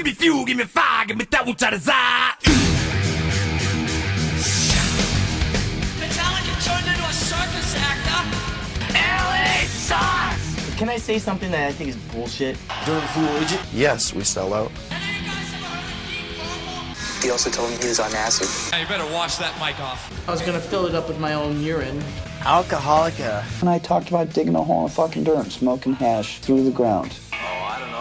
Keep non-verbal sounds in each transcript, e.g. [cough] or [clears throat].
Give me fuel, give me fire, give me that which I desire. Metallica turned into a circus actor. LA sauce! Can I say something that I think is bullshit? During Fool Agent, Yes, we sell out. You guys ever heard of Deep Purple? he also told me he was on acid. Hey, you better wash that mic off. I was gonna fill it up with my own urine. Alcoholica. And I talked about digging a hole in fucking dirt and smoking hash through the ground.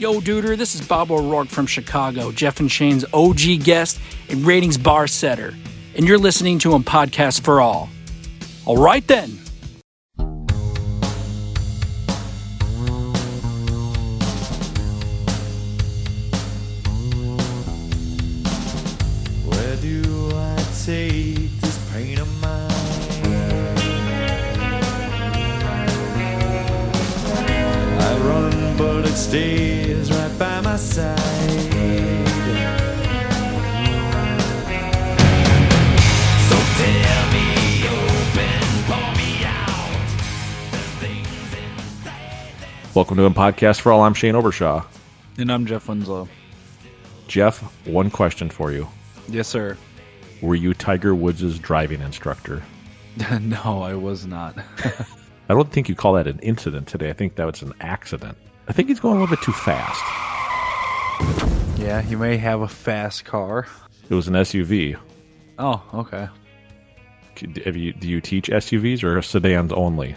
Yo, duder, this is Bob O'Rourke from Chicago, Jeff and Shane's OG guest and ratings bar setter, and you're listening to him podcast for all. All right then. Welcome to a podcast for all. I'm Shane Obershaw. And I'm Jeff Winslow. Jeff, one question for you: Yes, sir. Were you Tiger Woods' driving instructor? [laughs] no, I was not. [laughs] I don't think you call that an incident today. I think that was an accident. I think he's going a little bit too fast. yeah, you may have a fast car. It was an SUV. Oh, okay. Have you, do you teach SUVs or sedans only?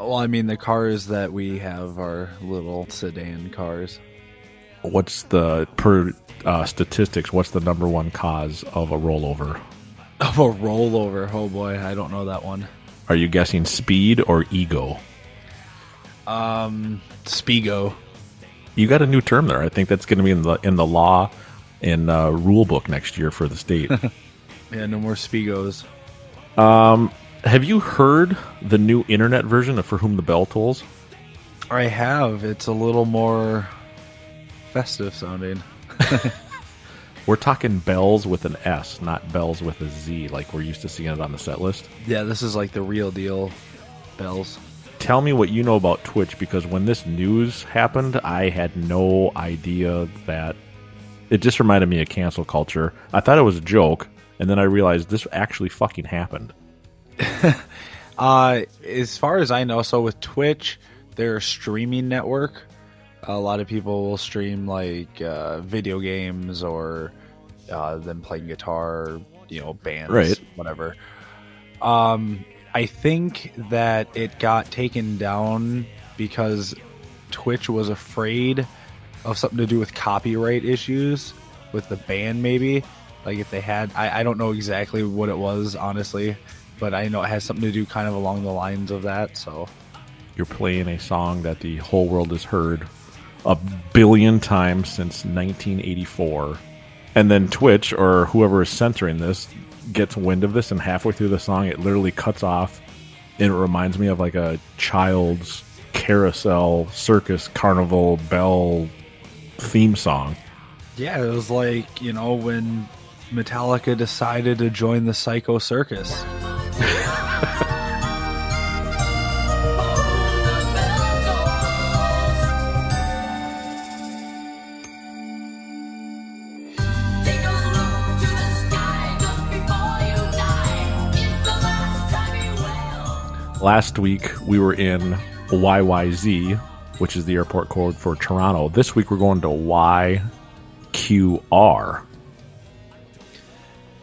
Well, I mean, the cars that we have are little sedan cars. What's the per uh, statistics? What's the number one cause of a rollover? [laughs] Of a rollover. Oh boy, I don't know that one. Are you guessing speed or ego? Um, Spigo. You got a new term there. I think that's going to be in the in the law in uh, rule book next year for the state. [laughs] Yeah, no more Spigos. um, have you heard the new internet version of For Whom the Bell Tolls? I have. It's a little more festive sounding. [laughs] We're talking bells with an S, not bells with a Z, like we're used to seeing it on the set list. Yeah, this is like the real deal bells. Tell me what you know about Twitch because when this news happened, I had no idea that it just reminded me of cancel culture. I thought it was a joke, and then I realized this actually fucking happened. [laughs] Uh, as far as I know, so with Twitch, they're a streaming network. A lot of people will stream like uh, video games or uh, them playing guitar, you know, bands, Right. whatever. Um, I think that it got taken down because Twitch was afraid of something to do with copyright issues with the band, maybe. Like if they had, I, I don't know exactly what it was, honestly, but I know it has something to do kind of along the lines of that. So You're playing a song that the whole world has heard a billion times since 1984. And then Twitch or whoever is censoring this gets wind of this, and halfway through the song, it literally cuts off. And it reminds me of like a child's carousel, circus, carnival, bell theme song. yeah, it was like you know when Metallica decided to join the Psycho Circus. Last week, we were in YYZ, which is the airport code for Toronto. This week, we're going to YQR.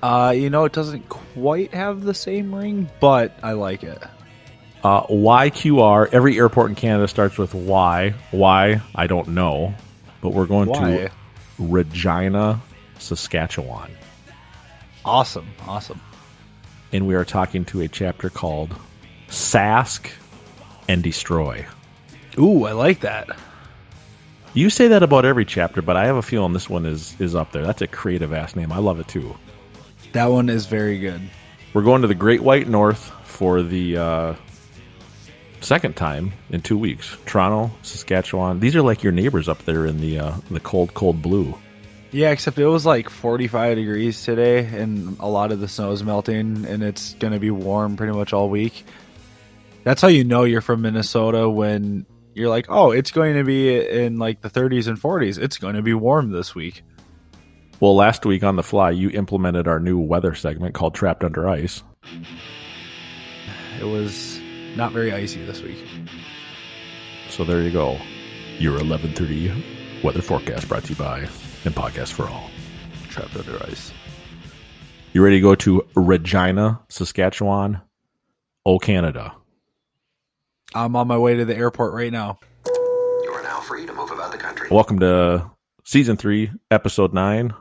Uh, you know, it doesn't quite have the same ring, but I like it. Uh, YQR. Every airport in Canada starts with Y. Why? I don't know. But we're going Why? to Regina, Saskatchewan. Awesome, awesome. and we are talking to a chapter called Sask and Destroy. Ooh, I like that. You say that about every chapter, but I have a feeling this one is is up there. That's a creative ass name. I love it too. That one is very good. We're going to the Great White North for the uh, second time in two weeks. Toronto, Saskatchewan. These are like your neighbors up there in the uh, the cold, cold blue. Yeah, except it was like 45 degrees today, and a lot of the snow is melting, and it's going to be warm pretty much all week. That's how you know you're from Minnesota when you're like, oh, it's going to be in like the 30s and 40s. It's going to be warm this week. Well, last week on the fly, you implemented our new weather segment called Trapped Under Ice. It was not very icy this week. So there you go. Your 1130 weather forecast brought to you by and Podcast for All. Trapped under ice. You ready to go to Regina, Saskatchewan? Oh, Canada. I'm on my way to the airport right now. You are now free to move about the country. Welcome to season three, episode nine.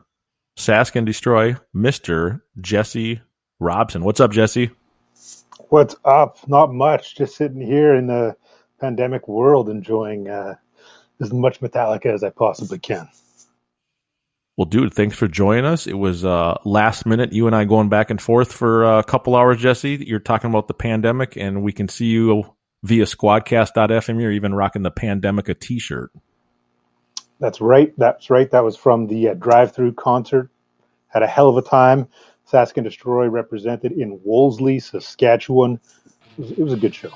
Sask and Destroy, Mr. Jesse Robson. What's up, Jesse? What's up? Not much. Just sitting here in the pandemic world enjoying uh, as much Metallica as I possibly can. Well, dude, thanks for joining us. It was uh, last minute, you and I going back and forth for uh, a couple hours, Jesse. You're talking about the pandemic, and we can see you via squadcast.fm. You're even rocking the Pandemica t shirt. That's right. That's right. That was from the uh, drive-through concert. Had a hell of a time. Sask and Destroy represented in Wolseley, Saskatchewan. It was, it was a good show.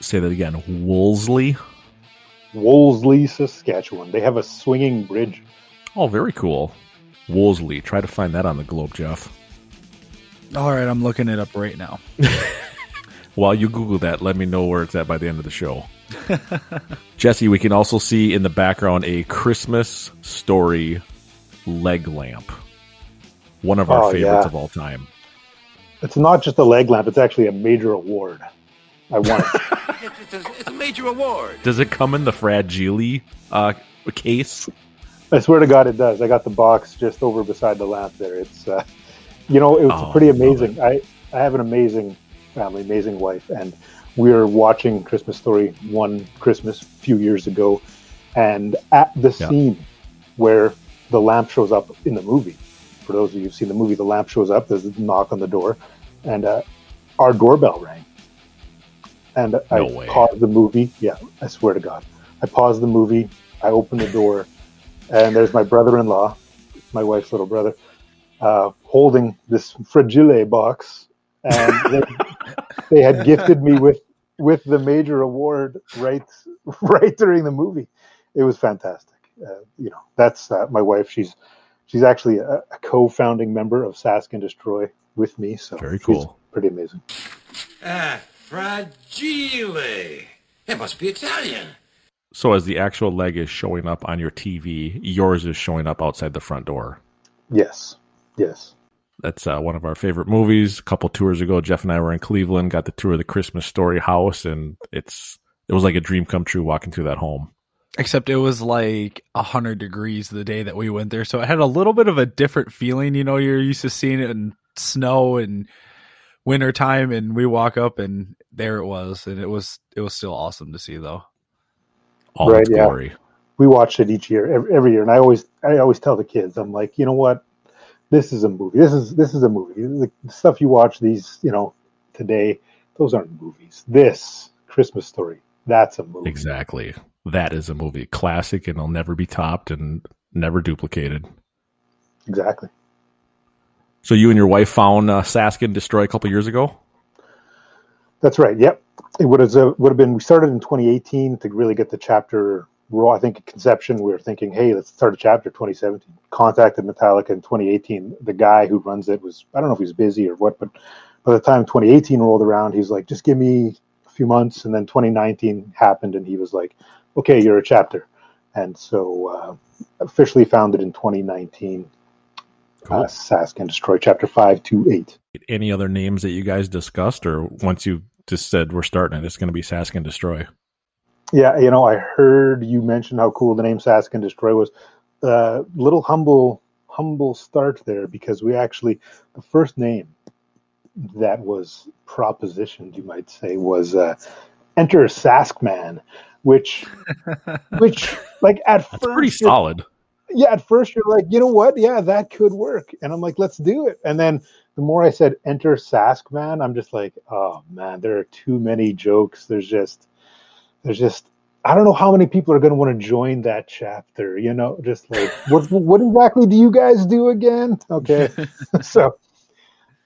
Say that again. Wolseley. Wolseley, Saskatchewan. They have a swinging bridge. Oh, very cool. Wolseley. Try to find that on the globe, Jeff. All right, I'm looking it up right now. [laughs] While you Google that, let me know where it's at by the end of the show. [laughs] Jesse, we can also see in the background a Christmas story leg lamp. One of our Oh, favorites yeah. of all time. It's not just a leg lamp. It's actually a major award. I won it. [laughs] It's a major award. Does it come in the fragile uh, case? I swear to God, it does. I got the box just over beside the lamp there. It's, uh, you know, it was Oh, pretty I amazing. I, I have an amazing family, amazing wife, and we were watching Christmas Story one Christmas a few years ago, and at the Yeah. scene where the lamp shows up in the movie, for those of you who've seen the movie, the lamp shows up. There's a knock on the door, and uh, our doorbell rang. And I way. paused the movie. Yeah, I swear to God. I paused the movie. I opened the door, and there's my brother-in-law, my wife's little brother, uh, holding this fragile box, and they, [laughs] they had gifted me with with the major award right [laughs] right during the movie. It was fantastic. Uh, you know, that's uh, my wife. She's she's actually a, a co-founding member of Sask and Destroy with me. So Very she's cool. pretty amazing. Ah, fragile. It must be Italian. So as the actual leg is showing up on your TV, yours is showing up outside the front door. Yes, yes. That's uh, one of our favorite movies. A couple tours ago, Jeff and I were in Cleveland, got the tour of the Christmas Story house, and it's it was like a dream come true walking through that home. Except it was like 100 degrees the day that we went there. So it had a little bit of a different feeling. You know, you're used to seeing it in snow and winter time and we walk up and there it was and it was it was still awesome to see though. All Right, its yeah. glory. We watch it each year, every, every year, and I always I always tell the kids, I'm like, you know what, this is a movie. This is this is a movie. The stuff you watch these, you know, today, those aren't movies. This Christmas Story, that's a movie. Exactly. That is a movie. Classic and it'll never be topped and never duplicated. Exactly. So you and your wife found uh, Sask and Destroy a couple years ago? That's right. Yep. It would have uh, would have been. We started in 2018 to really get the chapter raw. I think conception we were thinking, hey, let's start a chapter 2017. Contacted Metallica in 2018. The guy who runs it was I don't know if he was busy or what, but by the time 2018 rolled around, he's like, just give me a few months. And then 2019 happened, and he was like, okay, you're a chapter. And so uh, officially founded in 2019. Uh, Sask and Destroy, chapter five to eight. Any other names that you guys discussed, or once you just said we're starting it, it's going to be Sask and Destroy? Yeah, you know, I heard you mention how cool the name Sask and Destroy was. Uh, little humble, humble start there because we actually the first name that was propositioned, you might say, was uh, Enter Saskman, which, [laughs] which like at That's first pretty solid. yeah, at first you're like, you know what? Yeah, that could work. And I'm like, let's do it. And then the more I said enter Saskman, I'm just like, oh man, there are too many jokes. There's just, there's just, I don't know how many people are going to want to join that chapter. You know, just like, what, what exactly do you guys do again? Okay, [laughs] so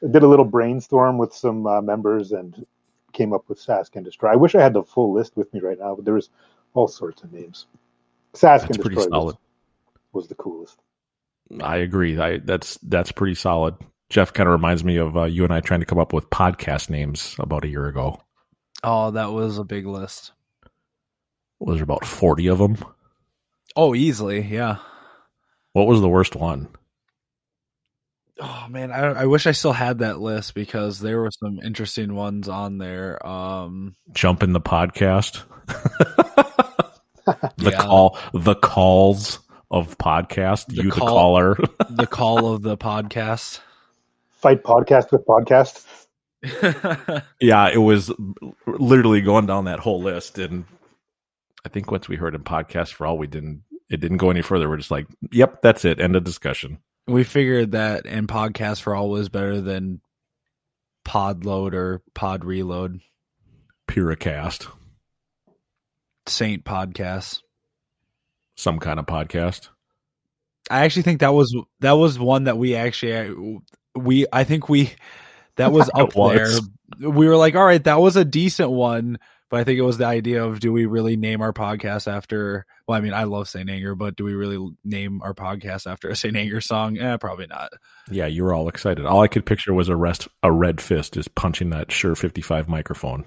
I did a little brainstorm with some uh, members and came up with Sask and Destroy. I wish I had the full list with me right now, but there was all sorts of names. Sask and That's pretty Destroy was- was the coolest. I agree. I that's that's pretty solid. Jeff kind of reminds me of uh, you and I trying to come up with podcast names about a year ago. Oh, that was a big list. Was there about forty of them? Oh, easily, yeah. What was the worst one? Oh man, I I wish I still had that list because there were some interesting ones on there. Um, Jump in the podcast. [laughs] the Yeah. call, the calls of podcast. The you call- the caller. [laughs] the call of the podcast. Fight podcast with podcast. [laughs] yeah, it was literally going down that whole list, and I think once we heard in podcast for all, we didn't. It didn't go any further. We're just like, yep, that's it. End of discussion. we figured that and podcast for all was better than pod load or pod reload Puricast, saint podcast some kind of podcast. i actually think that was that was one that we actually we i think we that was [laughs] up was. there we were like all right that was a decent one but i think it was the idea of do we really name our podcast after well i mean i love saint anger but do we really name our podcast after a saint anger song eh, probably not Yeah, you were all excited. All I could picture was a rest, a red fist just punching that Shure fifty five microphone.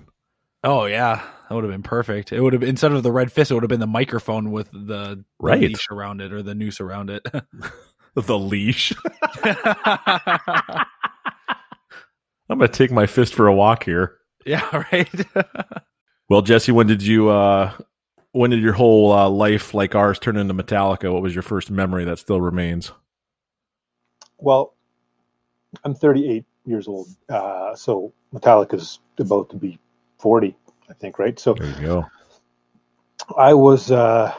Oh yeah, that would have been perfect. It would have instead of the red fist, it would have been the microphone with the, the Right. leash around it or the noose around it. [laughs] The leash. [laughs] I'm gonna take my fist for a walk here. [laughs] yeah, right. Well, Jesse, when did you? uh When did your whole uh, life, like ours, turn into Metallica? What was your first memory that still remains? Well, I'm 38 years old, uh, so Metallica's about to be 40, I think, right? So There you go. I was uh,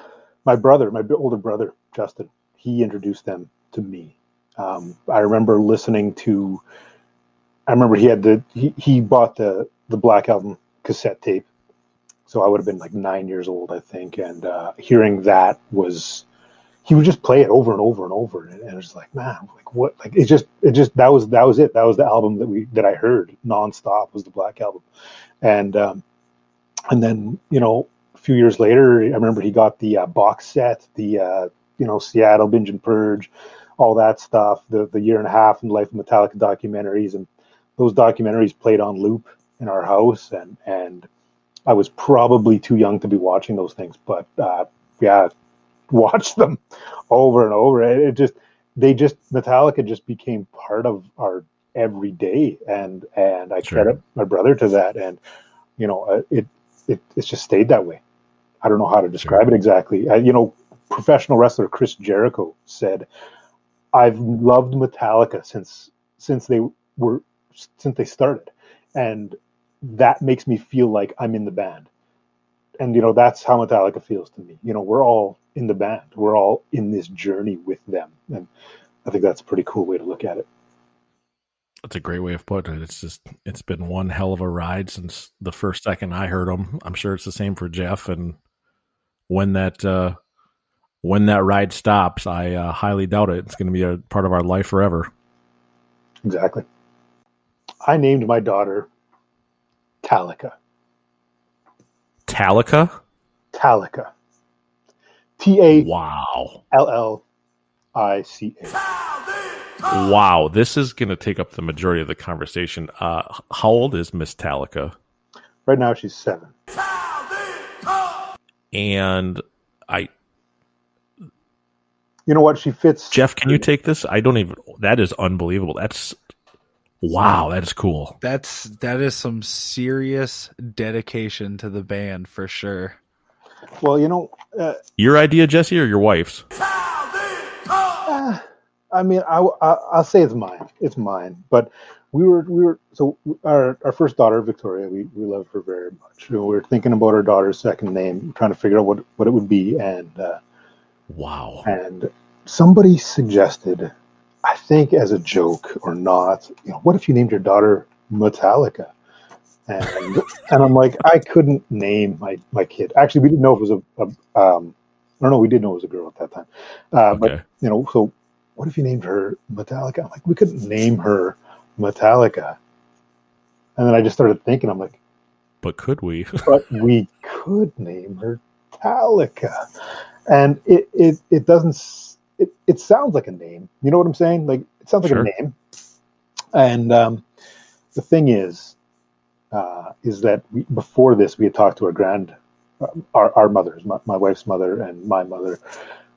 my brother, my older brother Justin. He introduced them to me. Um, I remember listening to. I remember he had the he, he bought the the Black Album cassette tape, so I would have been like nine years old, I think, and uh, hearing that was he would just play it over and over and over, and, and it was like, man, like what? Like it just it just that was that was it. That was the album that we that I heard nonstop was the Black Album, and um, and then you know a few years later, I remember he got the uh, box set, the uh, you know Seattle Binge and Purge, all that stuff, the the year and a half in the life of Metallica documentaries, and those documentaries played on loop in our house, and and I was probably too young to be watching those things, but uh, yeah, [laughs] watched them over and over. It, it just they just Metallica just became part of our everyday, and and I Sure. credit my brother to that, and you know uh, it it it's just stayed that way. I don't know how to describe it exactly. Uh, you know, professional wrestler Chris Jericho said, "I've loved Metallica since since they were since they started, and that makes me feel like I'm in the band." And you know, that's how Metallica feels to me. You know, we're all in the band. We're all in this journey with them, and I think that's a pretty cool way to look at it. That's a great way of putting it. It's just it's been one hell of a ride since the first second I heard them. I'm sure it's the same for Jeff. And when that uh, when that ride stops, I uh, highly doubt it. It's going to be a part of our life forever. Exactly. I named my daughter Talika. Talica. Talika. T A Wow. L L I C A. Wow. This is going to take up the majority of the conversation. Uh, how old is Miss Talica? Right now she's seven. And I, You know what? She fits. Jeff, can you take this? I don't even. That is unbelievable. That's wow. That is cool. That's that is some serious dedication to the band for sure. Well, you know, uh, Your idea, Jesse, or your wife's? uh, I mean, I, I I'll say it's mine. It's mine. But we were we were so our our first daughter Victoria. We we love her very much. You we were thinking about our daughter's second name, trying to figure out what what it would be, and uh, wow. and somebody suggested, I think as a joke or not, you know, what if you named your daughter Metallica? And [laughs] and I'm like, I couldn't name my my kid. Actually, we didn't know if it was a, a um, I don't know. We did know it was a girl at that time, uh, but you know, so what if you named her Metallica? I'm like, we couldn't name her Metallica. And then I just started thinking, I'm like, But could we? [laughs] but we could name her Metallica, and it it it doesn't. It it sounds like a name. You know what I'm saying? Like it sounds like Sure. a name. And um, the thing is, uh, is that we, before this we had talked to our grand, uh, our our mothers, my, my wife's mother and my mother,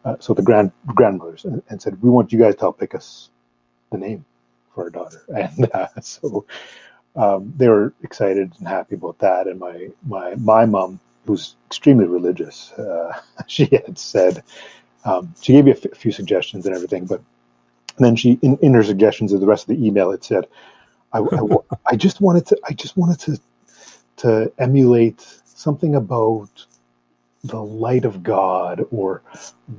uh, so the grand grandmothers, and, and said we want you guys to help pick us the name for our daughter, [laughs] and uh, so um, they were excited and happy about that. And my my my mom, who's extremely religious, uh, [laughs] she had said um, she gave me a f- few suggestions and everything, but and then she in, in her suggestions of the rest of the email it said, I, I [laughs] I just wanted to I just wanted to to emulate something about the light of God or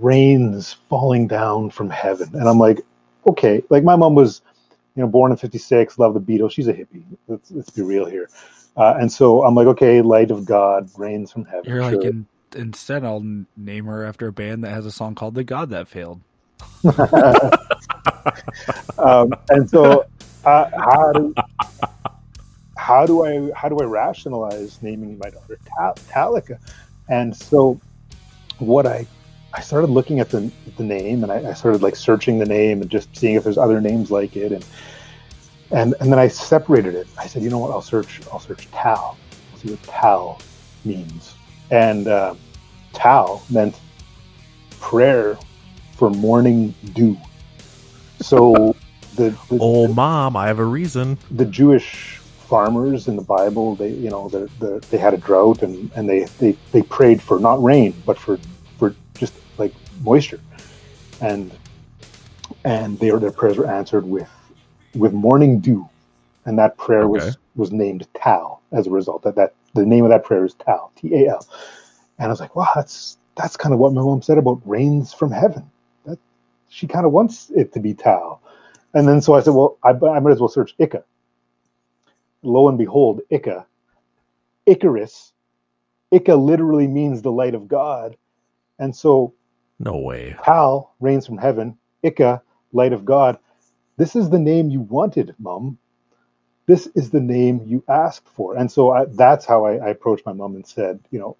rains falling down from heaven. And I'm like, okay, like my mom was, you know, born in 56, loved the Beatles. She's a hippie. Let's, let's be real here. Uh, and so I'm like, okay, light of God, rains from heaven. You're like, in, instead, I'll name her after a band that has a song called "The God That Failed." [laughs] um, and so uh, how do how do I how do I rationalize naming my daughter Ta- Talika? And so what I I started looking at the the name and I, I started like searching the name and just seeing if there's other names like it and and and then I separated it. I said, you know what? I'll search I'll search Tal. I'll see what Tal means. And uh, meant prayer for morning dew. So the, the oh, mom, I have a reason. the Jewish farmers in the Bible, they you know the, the, they had a drought and, and they, they, they prayed for not rain but for for just like moisture, and and their their prayers were answered with with morning dew, and that prayer Okay. was was named Tal as a result. That that the name of that prayer is Tal T A L, and I was like, wow, that's that's kind of what my mom said about rains from heaven. That she kind of wants it to be Tal. And then so I said, well, I, I might as well search Ica. Lo and behold, Ica, Icarus, Ica literally means the light of God. And so No way. Tal rains from heaven, Ica, light of God. This is the name you wanted, Mom. This is the name you asked for. And so I, that's how I, I approached my mom and said, you know,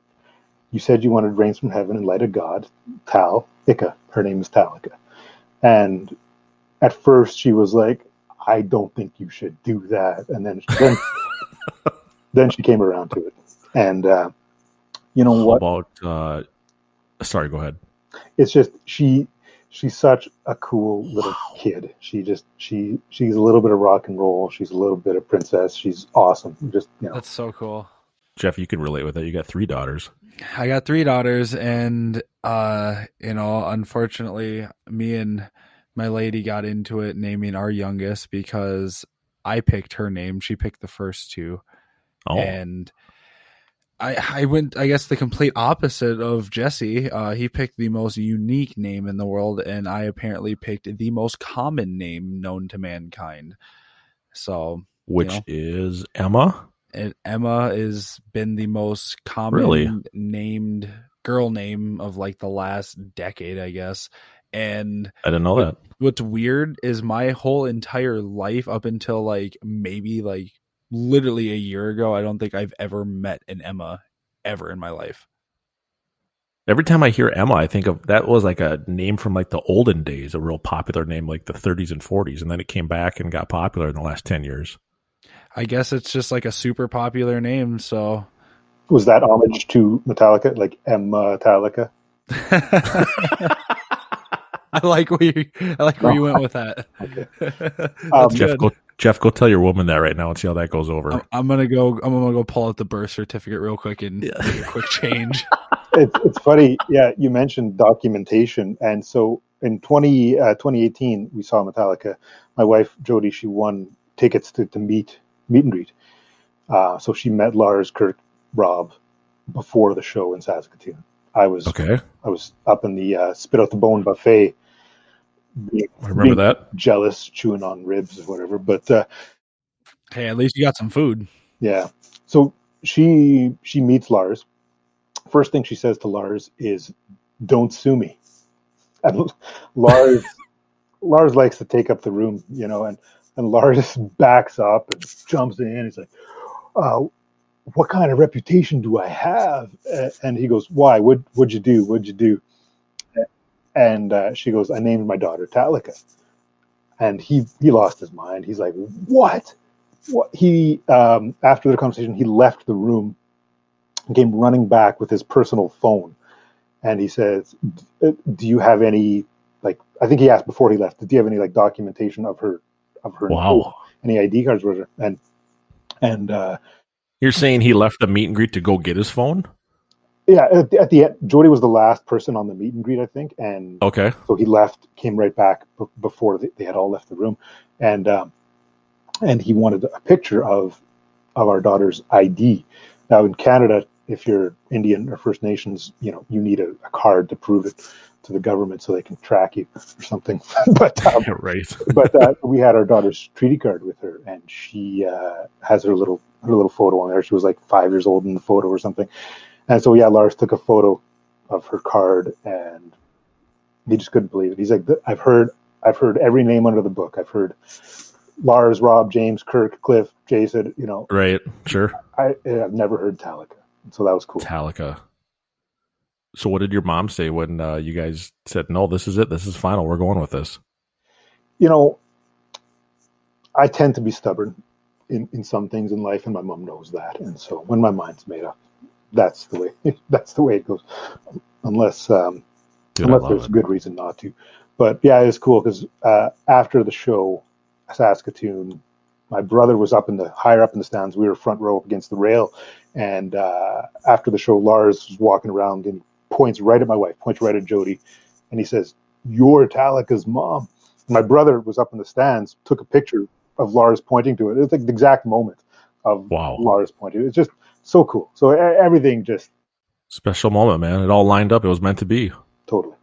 you said you wanted rains from heaven and light of God, Tal, Ica. Her name is Talika. And at first she was like, I don't think you should do that. And then then, [laughs] then she came around to it. And uh, you know How what? about? Uh, sorry, go ahead. it's just she she's such a cool little kid. She just she she's a little bit of rock and roll. She's a little bit of princess. She's awesome. Just you know, That's so cool. Jeff, you can relate with that. You got three daughters. I got three daughters, and uh, you know, unfortunately, me and my lady got into it naming our youngest because I picked her name. She picked the first two, Oh, and I I went I guess the complete opposite of Jesse. Uh, he picked the most unique name in the world, and I apparently picked the most common name known to mankind. So, which know. is Emma. and Emma has been the most common Really? named girl name of like the last decade, I guess. And I didn't know what- that. What's weird is my whole entire life up until like maybe like literally a year ago, I don't think I've ever met an Emma ever in my life. Every time I hear Emma, I think of that was like a name from like the olden days, a real popular name, like the 30s and 40s, and then it came back and got popular in the last 10 years. I guess it's just like a super popular name, so was that homage to Metallica, like Emma Metallica? [laughs] [laughs] I like where you, I like where you went with that. [laughs] [laughs] Um, Jeff, go Jeff, go tell your woman that right now and see how that goes over. I'm, I'm gonna go. I'm gonna go pull out the birth certificate real quick and make a quick change. it's it's funny. Yeah, you mentioned documentation, and so in 20, uh, 2018, we saw Metallica. My wife Jody, she won tickets to, to meet meet and greet. Uh, so she met Lars, Kirk, Rob before the show in Saskatoon. I was Okay. I was up in the uh, spit out the bone buffet. being- I remember that. Jealous, chewing on ribs or whatever. But uh, Hey, at least you got some food. yeah. So she she meets Lars. First thing she says to Lars is, "Don't sue me." And [laughs] Lars Lars likes to take up the room, you know, and and Lars [laughs] backs up and jumps in. He's like, uh, "What kind of reputation do I have?" And he goes, "Why? What what'd you do? What'd you do?" And uh, she goes, "I named my daughter Talika." And he he lost his mind. He's like, "What?" What he um, after the conversation, he left the room and came running back with his personal phone, and he says, "Do you have any like?" I think he asked before he left. Do you have any like documentation of her of her Wow. any ID cards with her? And and uh, You're saying he left the meet and greet to go get his phone? yeah, at, the- at the end, Jody was the last person on the meet and greet, I think, and Okay. so he left, came right back b- before they, they had all left the room, and um, and he wanted a picture of of our daughter's ID. Now in Canada, if you're Indian or First Nations, you know you need a, a card to prove it to the government so they can track you or something. [laughs] but um, [laughs] right. [laughs] but uh, we had our daughter's treaty card with her, and she uh, has her little her little photo on there. She was like five years old in the photo or something, and so yeah, Lars took a photo of her card, and he just couldn't believe it. He's like, "I've heard, I've heard every name under the book. I've heard Lars, Rob, James, Kirk, Cliff, Jason. You know, Right. Sure. I I've never heard Talika, so that was cool. Metallica. So what did your mom say when uh, you guys said, no, this is it. This is final. We're going with this. you know, I tend to be stubborn in, in some things in life, and my mom knows that. And so when my mind's made up, that's the way [laughs] that's the way it goes. Unless um, Dude, unless there's it. good reason not to. But yeah, it was cool because uh, after the show, Saskatoon, my brother was up in the higher up in the stands. We were front row up against the rail, and uh, after the show, Lars was walking around and points right at my wife, points right at Jody, and he says, "You're Talika's mom." my brother was up in the stands, took a picture of Lars pointing to it. It's like the exact moment of Wow. Lars pointing. It's just so cool. So everything just Special moment, man. It all lined up. It was meant to be. totally.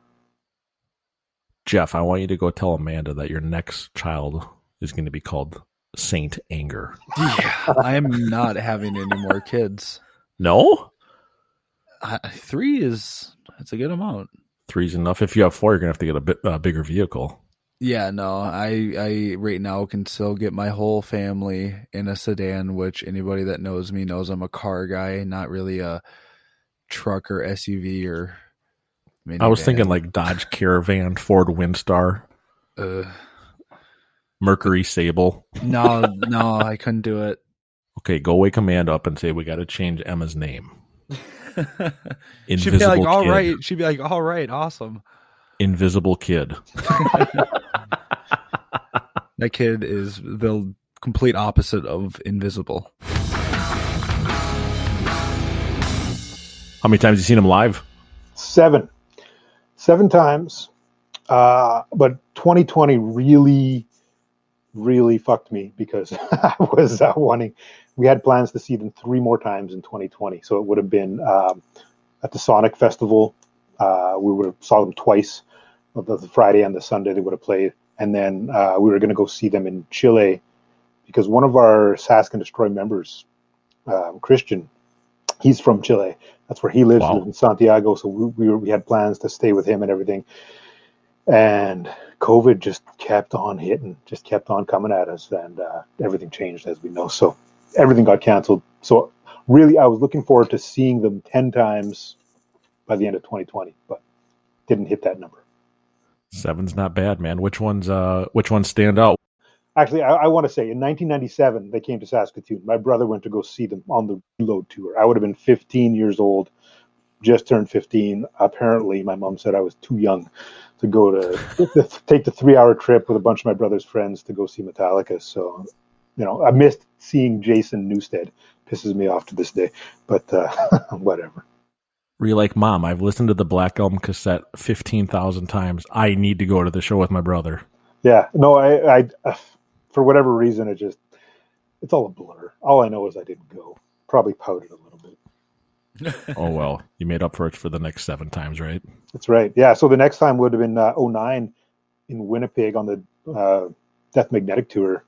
Jeff, I want you to go tell Amanda that your next child is going to be called Saint Anger. Yeah, I am not having any more kids. No? I, three is that's a good amount. Three's enough. If you have four, you're going to have to get a bit uh, bigger vehicle. Yeah, no, I I right now can still get my whole family in a sedan, which anybody that knows me knows I'm a car guy, not really a truck or SUV or. I was thinking like Dodge Caravan, Ford Windstar, Uh, Mercury Sable. no, no, I couldn't do it. Okay, go wake Amanda up and say we got to change Emma's name. [laughs] She'd be like, Invisible "All kid. right." She'd be like, "All right, awesome." Invisible Kid. [laughs] That kid is the complete opposite of invisible. How many times you seen him live? Seven, seven times. Uh, but 2020 really, really fucked me because [laughs] I was uh, wanting. We had plans to see them three more times in 2020, so it would have been um, at the Sonic Festival. Uh, we would have saw them twice, the, the Friday and the Sunday they would have played, and then uh, we were going to go see them in Chile because one of our Sask and Destroy members, um, Christian, he's from Chile. That's where he lives, Wow. lives in Santiago. So we, we, were, we had plans to stay with him and everything. And COVID just kept on hitting, just kept on coming at us, and uh, everything changed as we know. So everything got canceled. So really, I was looking forward to seeing them 10 times by the end of 2020, but didn't hit that number. Seven's not bad, man. Which ones? Uh, which ones stand out? Actually, I, I want to say in 1997, they came to Saskatoon. My brother went to go see them on the Reload tour. I would have been 15 years old, just turned 15. Apparently, my mom said I was too young to go to [laughs] take the three hour trip with a bunch of my brother's friends to go see Metallica. So, you know, I missed seeing Jason Newsted. Pisses me off to this day, but uh, [laughs] whatever. Were you like, Mom, I've listened to the Black Album cassette 15,000 times. I need to go to the show with my brother. Yeah, no, I, I, uh, for whatever reason, it just, it's all a blur. All I know is I didn't go. Probably pouted a little bit. [laughs] oh, well, you made up for it for the next seven times, right? That's right. Yeah. So the next time would have been uh, 09 in Winnipeg on the uh, Death Magnetic tour.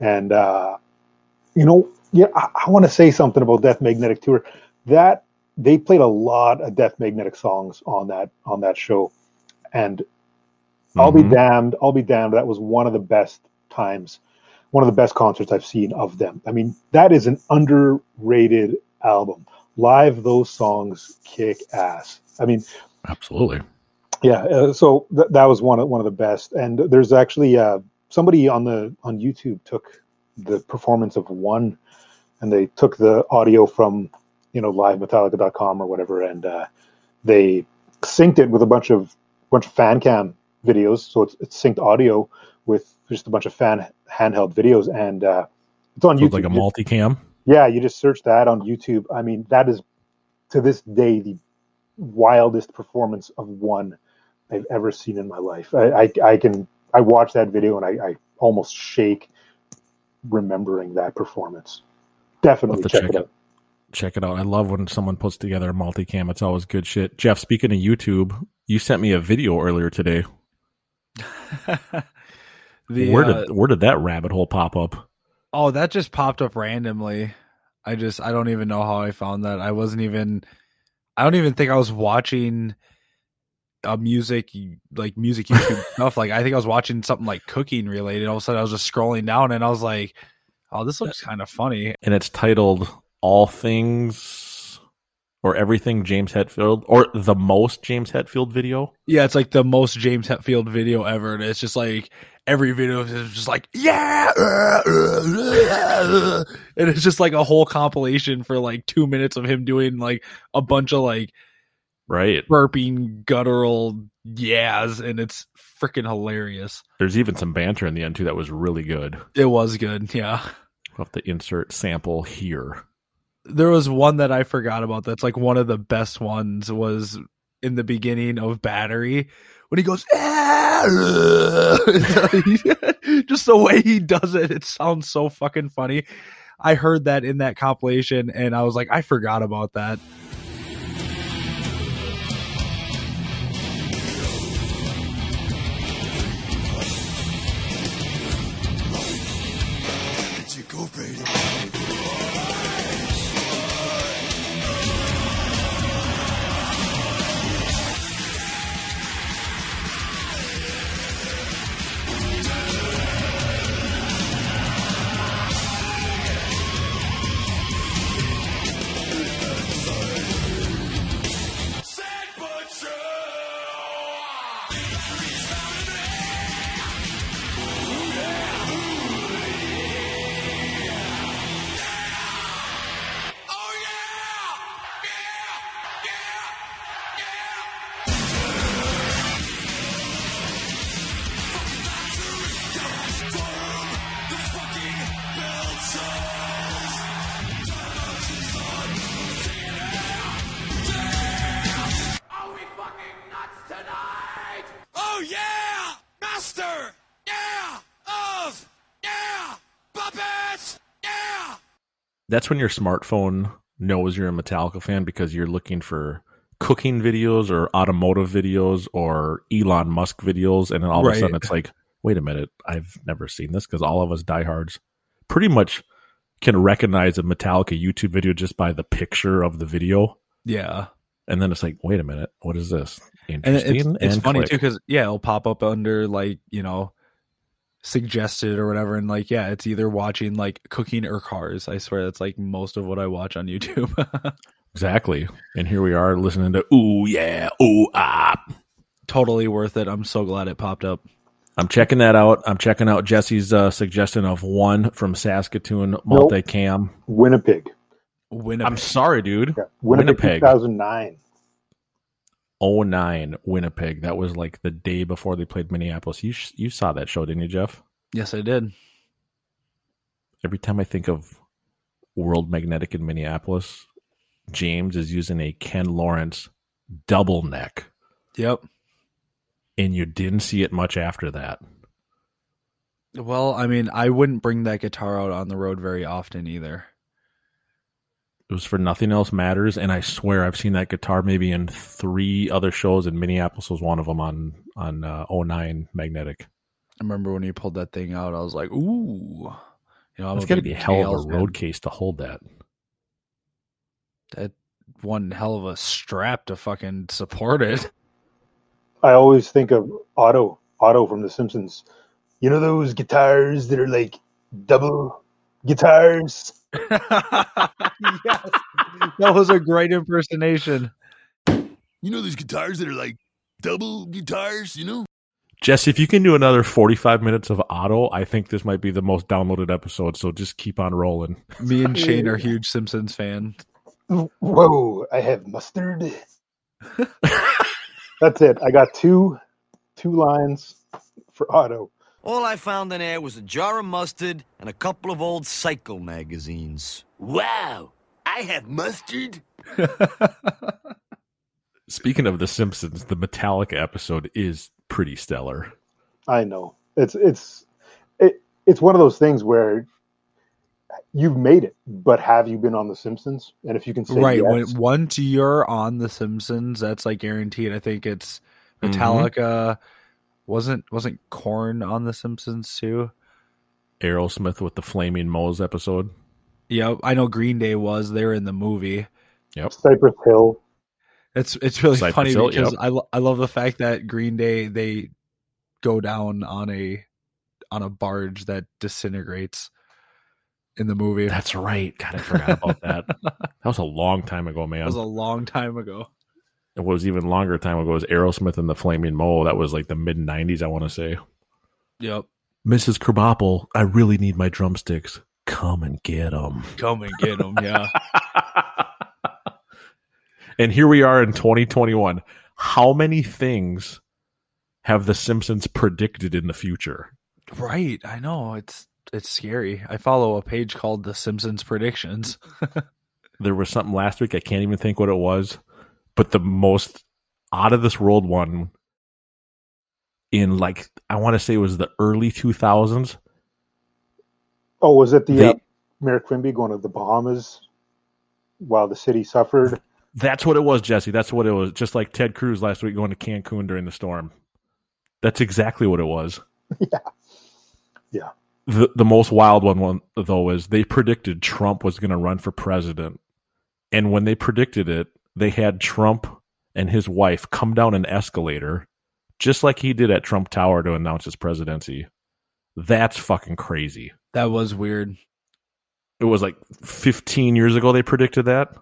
And, uh, you know, yeah, I, I want to say something about Death Magnetic tour. That they played a lot of Death Magnetic songs on that on that show, and I'll be Mhm. damned. I'll be damned. That was one of the best times, one of the best concerts I've seen of them. I mean, that is an underrated album. Live, those songs kick ass. I mean, Absolutely. yeah. Uh, so th- that was one of one of the best. And there's actually uh, somebody on the on YouTube took the performance of one, and they took the audio from you know livemetallica.com or whatever, and uh, they synced it with a bunch of bunch of fan cam videos. So it's, it's synced audio with just a bunch of fan handheld videos, and uh, it's on So YouTube. it's like a multicam. Yeah, you just search that on YouTube. I mean, that is to this day the wildest performance of one I've ever seen in my life. I, I, I can I watch that video and I, I almost shake remembering that performance. Definitely check, check it it. out. Check it out. I love when someone puts together a multicam. It's always good shit. Jeff, speaking of YouTube, you sent me a video earlier today. [laughs] The, where uh, where did that rabbit hole pop up? Oh, that just popped up randomly. I just I don't even know how I found that. I wasn't even I don't even think I was watching a music like music YouTube [laughs] stuff. Like I think I was watching something like cooking related. All of a sudden I was just scrolling down and I was like, Oh, this looks kind of funny. And it's titled All Things or Everything James Hetfield or the most James Hetfield video. Yeah, it's like the most James Hetfield video ever. And it's just like every video is just like, yeah. [laughs] And it's just like a whole compilation for like two minutes of him doing like a bunch of like Right. burping guttural yeahs. And it's freaking hilarious. There's even some banter in the end too that was really good. It was good. Yeah. We'll have to insert sample here. There was one that I forgot about that's like one of the best ones was in the beginning of Battery when he goes, "Ah!" [laughs] [laughs] just the way he does it, it sounds so fucking funny. I heard that in that compilation and I was like, I forgot about that. That's when your smartphone knows you're a Metallica fan because you're looking for cooking videos or automotive videos or Elon Musk videos, and then all of a sudden it's like, wait a minute, I've never seen this because all of us diehards pretty much can recognize a Metallica YouTube video just by the picture of the video, Yeah. and then it's like, wait a minute, what is this? And Interesting. it's, it's and funny click. too because yeah, it'll pop up under like you know suggested or whatever, and like yeah, it's either watching like cooking or cars. I swear that's like most of what I watch on YouTube. [laughs] Exactly. And here we are listening to Ooh Yeah, Ooh Ah. totally worth it. I'm so glad it popped up. I'm checking that out. I'm checking out Jesse's uh, suggestion of one from Saskatoon multicam. Winnipeg. Winnipeg. I'm sorry, dude. Winnipeg, Winnipeg. 2009. 09 Winnipeg. That was like the day before they played Minneapolis. You sh- you saw that show, didn't you, Jeff? Yes, I did. Every time I think of World Magnetic in Minneapolis, James is using a Ken Lawrence double neck, Yep. and you didn't see it much after that. Well, I mean, I wouldn't bring that guitar out on the road very often either. It was for Nothing Else Matters, and I swear I've seen that guitar maybe in three other shows, and Minneapolis was one of them on on uh, 09 Magnetic. I remember when you pulled that thing out, I was like, "Ooh." You know, I'm It's a got to be a hell of a fan. road case to hold that. That one hell of a strap to fucking support it. I always think of Otto, Otto from The Simpsons. You know those guitars that are like double guitars? [laughs] yes. [laughs] That was a great impersonation. You know these guitars that are like double guitars, you know? Jesse, if you can do another 45 minutes of Otto, I think this might be the most downloaded episode. So just keep on rolling. Me and [laughs] Shane are huge Simpsons fans. Whoa, I have mustard. That's it. I got two two lines for Otto. All I found in there was a jar of mustard and a couple of old Psycho magazines. Wow, I have mustard. [laughs] Speaking of The Simpsons, the Metallica episode is pretty stellar. I know. It's it's it, it's one of those things where you've made it, but have you been on The Simpsons? And if you can say right. yes, When once you're on The Simpsons, that's like guaranteed. I think it's Mhm. Metallica. Wasn't wasn't Korn on The Simpsons too? Aerosmith with the Flaming Moe's episode. Yep. I know Green Day was. They were in the movie. Yep. Cypress Hill. It's it's really Cypress funny Hill, because yep. I lo- I love the fact that Green Day they go down on a on a barge that disintegrates in the movie. That's right. God, I forgot [laughs] about that. that was a long time ago, man. That was a long time ago. It was even longer time ago. It was Aerosmith and the Flaming Moe. That was like the mid '90s, I want to say. Yep. Mrs. Krabappel, I really need my drumsticks. Come and get them. Come and get them. Yeah. [laughs] And here we are in 2021. How many things have The Simpsons predicted in the future? right. I know. It's it's scary. I follow a page called The Simpsons Predictions. [laughs] There was something last week. I can't even think what it was, but the most out of this world one in like I want to say it was the early 2000s. Oh, was it the They- uh, Mayor Quimby going to the Bahamas while the city suffered? [laughs] That's what it was, Jesse. That's what it was. Just like Ted Cruz last week going to Cancun during the storm. That's exactly what it was. [laughs] yeah. Yeah. The the most wild one, one though is they predicted Trump was going to run for president, and when they predicted it, they had Trump and his wife come down an escalator, just like he did at Trump Tower to announce his presidency. That's fucking crazy. That was weird. It was like 15 years ago they predicted that.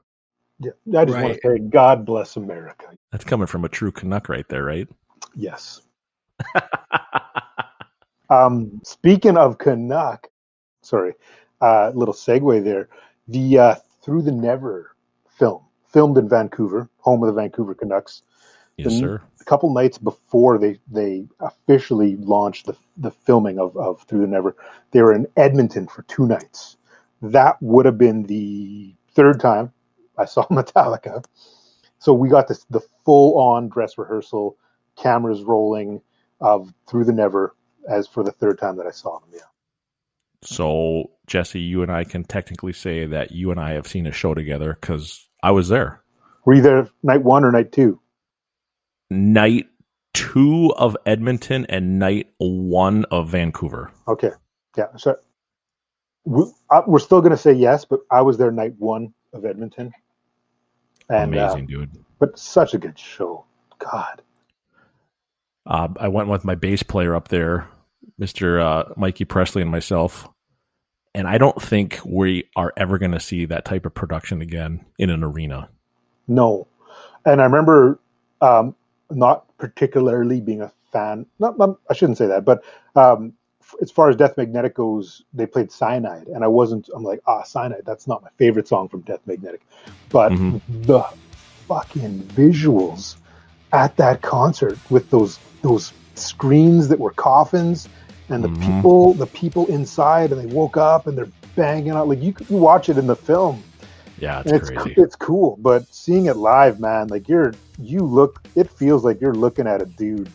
Yeah. I just want to say, God bless America. That's coming from a true Canuck right there, right? Yes. [laughs] um, speaking of Canuck, sorry, uh, little segue there. The uh, Through the Never film, filmed in Vancouver, home of the Vancouver Canucks. Yes, The- sir. A couple nights before they they officially launched the the filming of, of Through the Never, they were in Edmonton for two nights. That would have been the third time I saw [laughs] Metallica. So we got this the full on dress rehearsal, cameras rolling of Through the Never as for the third time that I saw them. Yeah. So, Jesse, you and I can technically say that you and I have seen a show together because I was there. Were you there night one or night two? Night two of Edmonton and night one of Vancouver. Okay. Yeah. So we, uh, we're still going to say yes, but I was there night one of Edmonton. And, uh, Amazing, dude. But such a good show. God. Uh, I went with my bass player up there, Mr. Uh, Mikey Presley, and myself. And I don't think we are ever going to see that type of production again in an arena. No. And I remember um, not particularly being a fan. Not, not I shouldn't say that, but um, f- as far as Death Magnetic goes, they played Cyanide, and I wasn't. I'm like, ah, Cyanide. That's not my favorite song from Death Magnetic, but Mhm. the fucking visuals at that concert with those those screens that were coffins and the Mhm. people the people inside and they woke up and they're banging out like you, you watch it in the film Yeah, it's, it's crazy. it's cool, but seeing it live, man, like you're you look, it feels like you're looking at a dude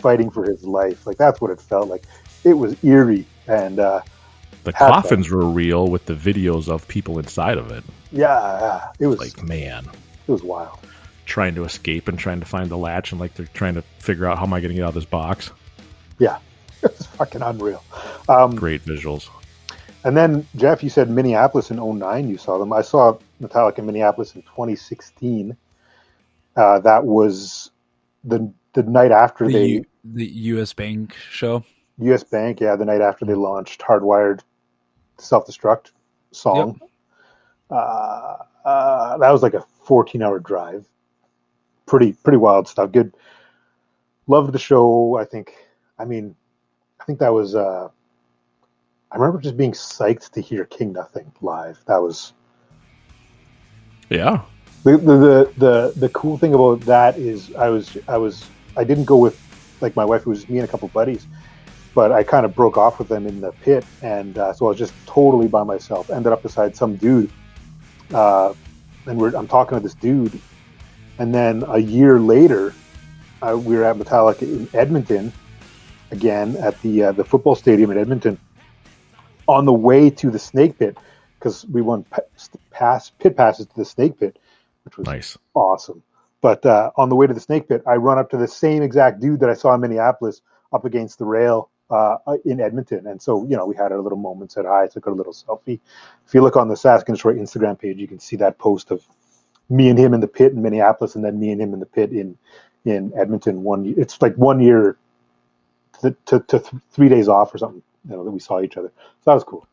fighting for his life. Like that's what it felt like. It was eerie, and uh, The coffins were real with the videos of people inside of it. yeah, yeah, it was Like, man, it was wild. trying to escape and trying to find the latch, and like they're trying to figure out how am I going to get out of this box. Yeah, it's fucking unreal. Um, Great visuals. And then Jeff, you said Minneapolis in 09 You saw them. I saw Metallica in Minneapolis in 2016. Uh, that was the the night after The, they U- the U.S. Bank show. U.S. Bank. Yeah, the night after they launched Hardwired Self Destruct song. Uh, uh, that was like a 14 hour drive. Pretty pretty wild stuff. Good. Loved the show. I think. I mean, I think that was. Uh, I remember just being psyched to hear King Nothing live. That was Yeah. the the, the the the cool thing about that is I was I was I didn't go with like my wife. It was me and a couple buddies, but I kind of broke off with them in the pit, and uh, so I was just totally by myself. Ended up beside some dude, uh, and we're, I'm talking to this dude, and then a year later, uh, we were at Metallica in Edmonton, again at the uh, the football stadium in Edmonton. On the way to the Snake Pit, because we won pass pit passes to the Snake Pit, which was Nice. awesome. But uh, on the way to the snake pit, I run up to the same exact dude that I saw in Minneapolis up against the rail uh, in Edmonton. And so, you know, we had our little moment, said hi, took a little selfie. If you look on the Sask and Destroy Instagram page, you can see that post of me and him in the pit in Minneapolis and then me and him in the pit in in Edmonton. One, it's like one year to, to, to th- three days off or something, you know, that we saw each other. So that was cool.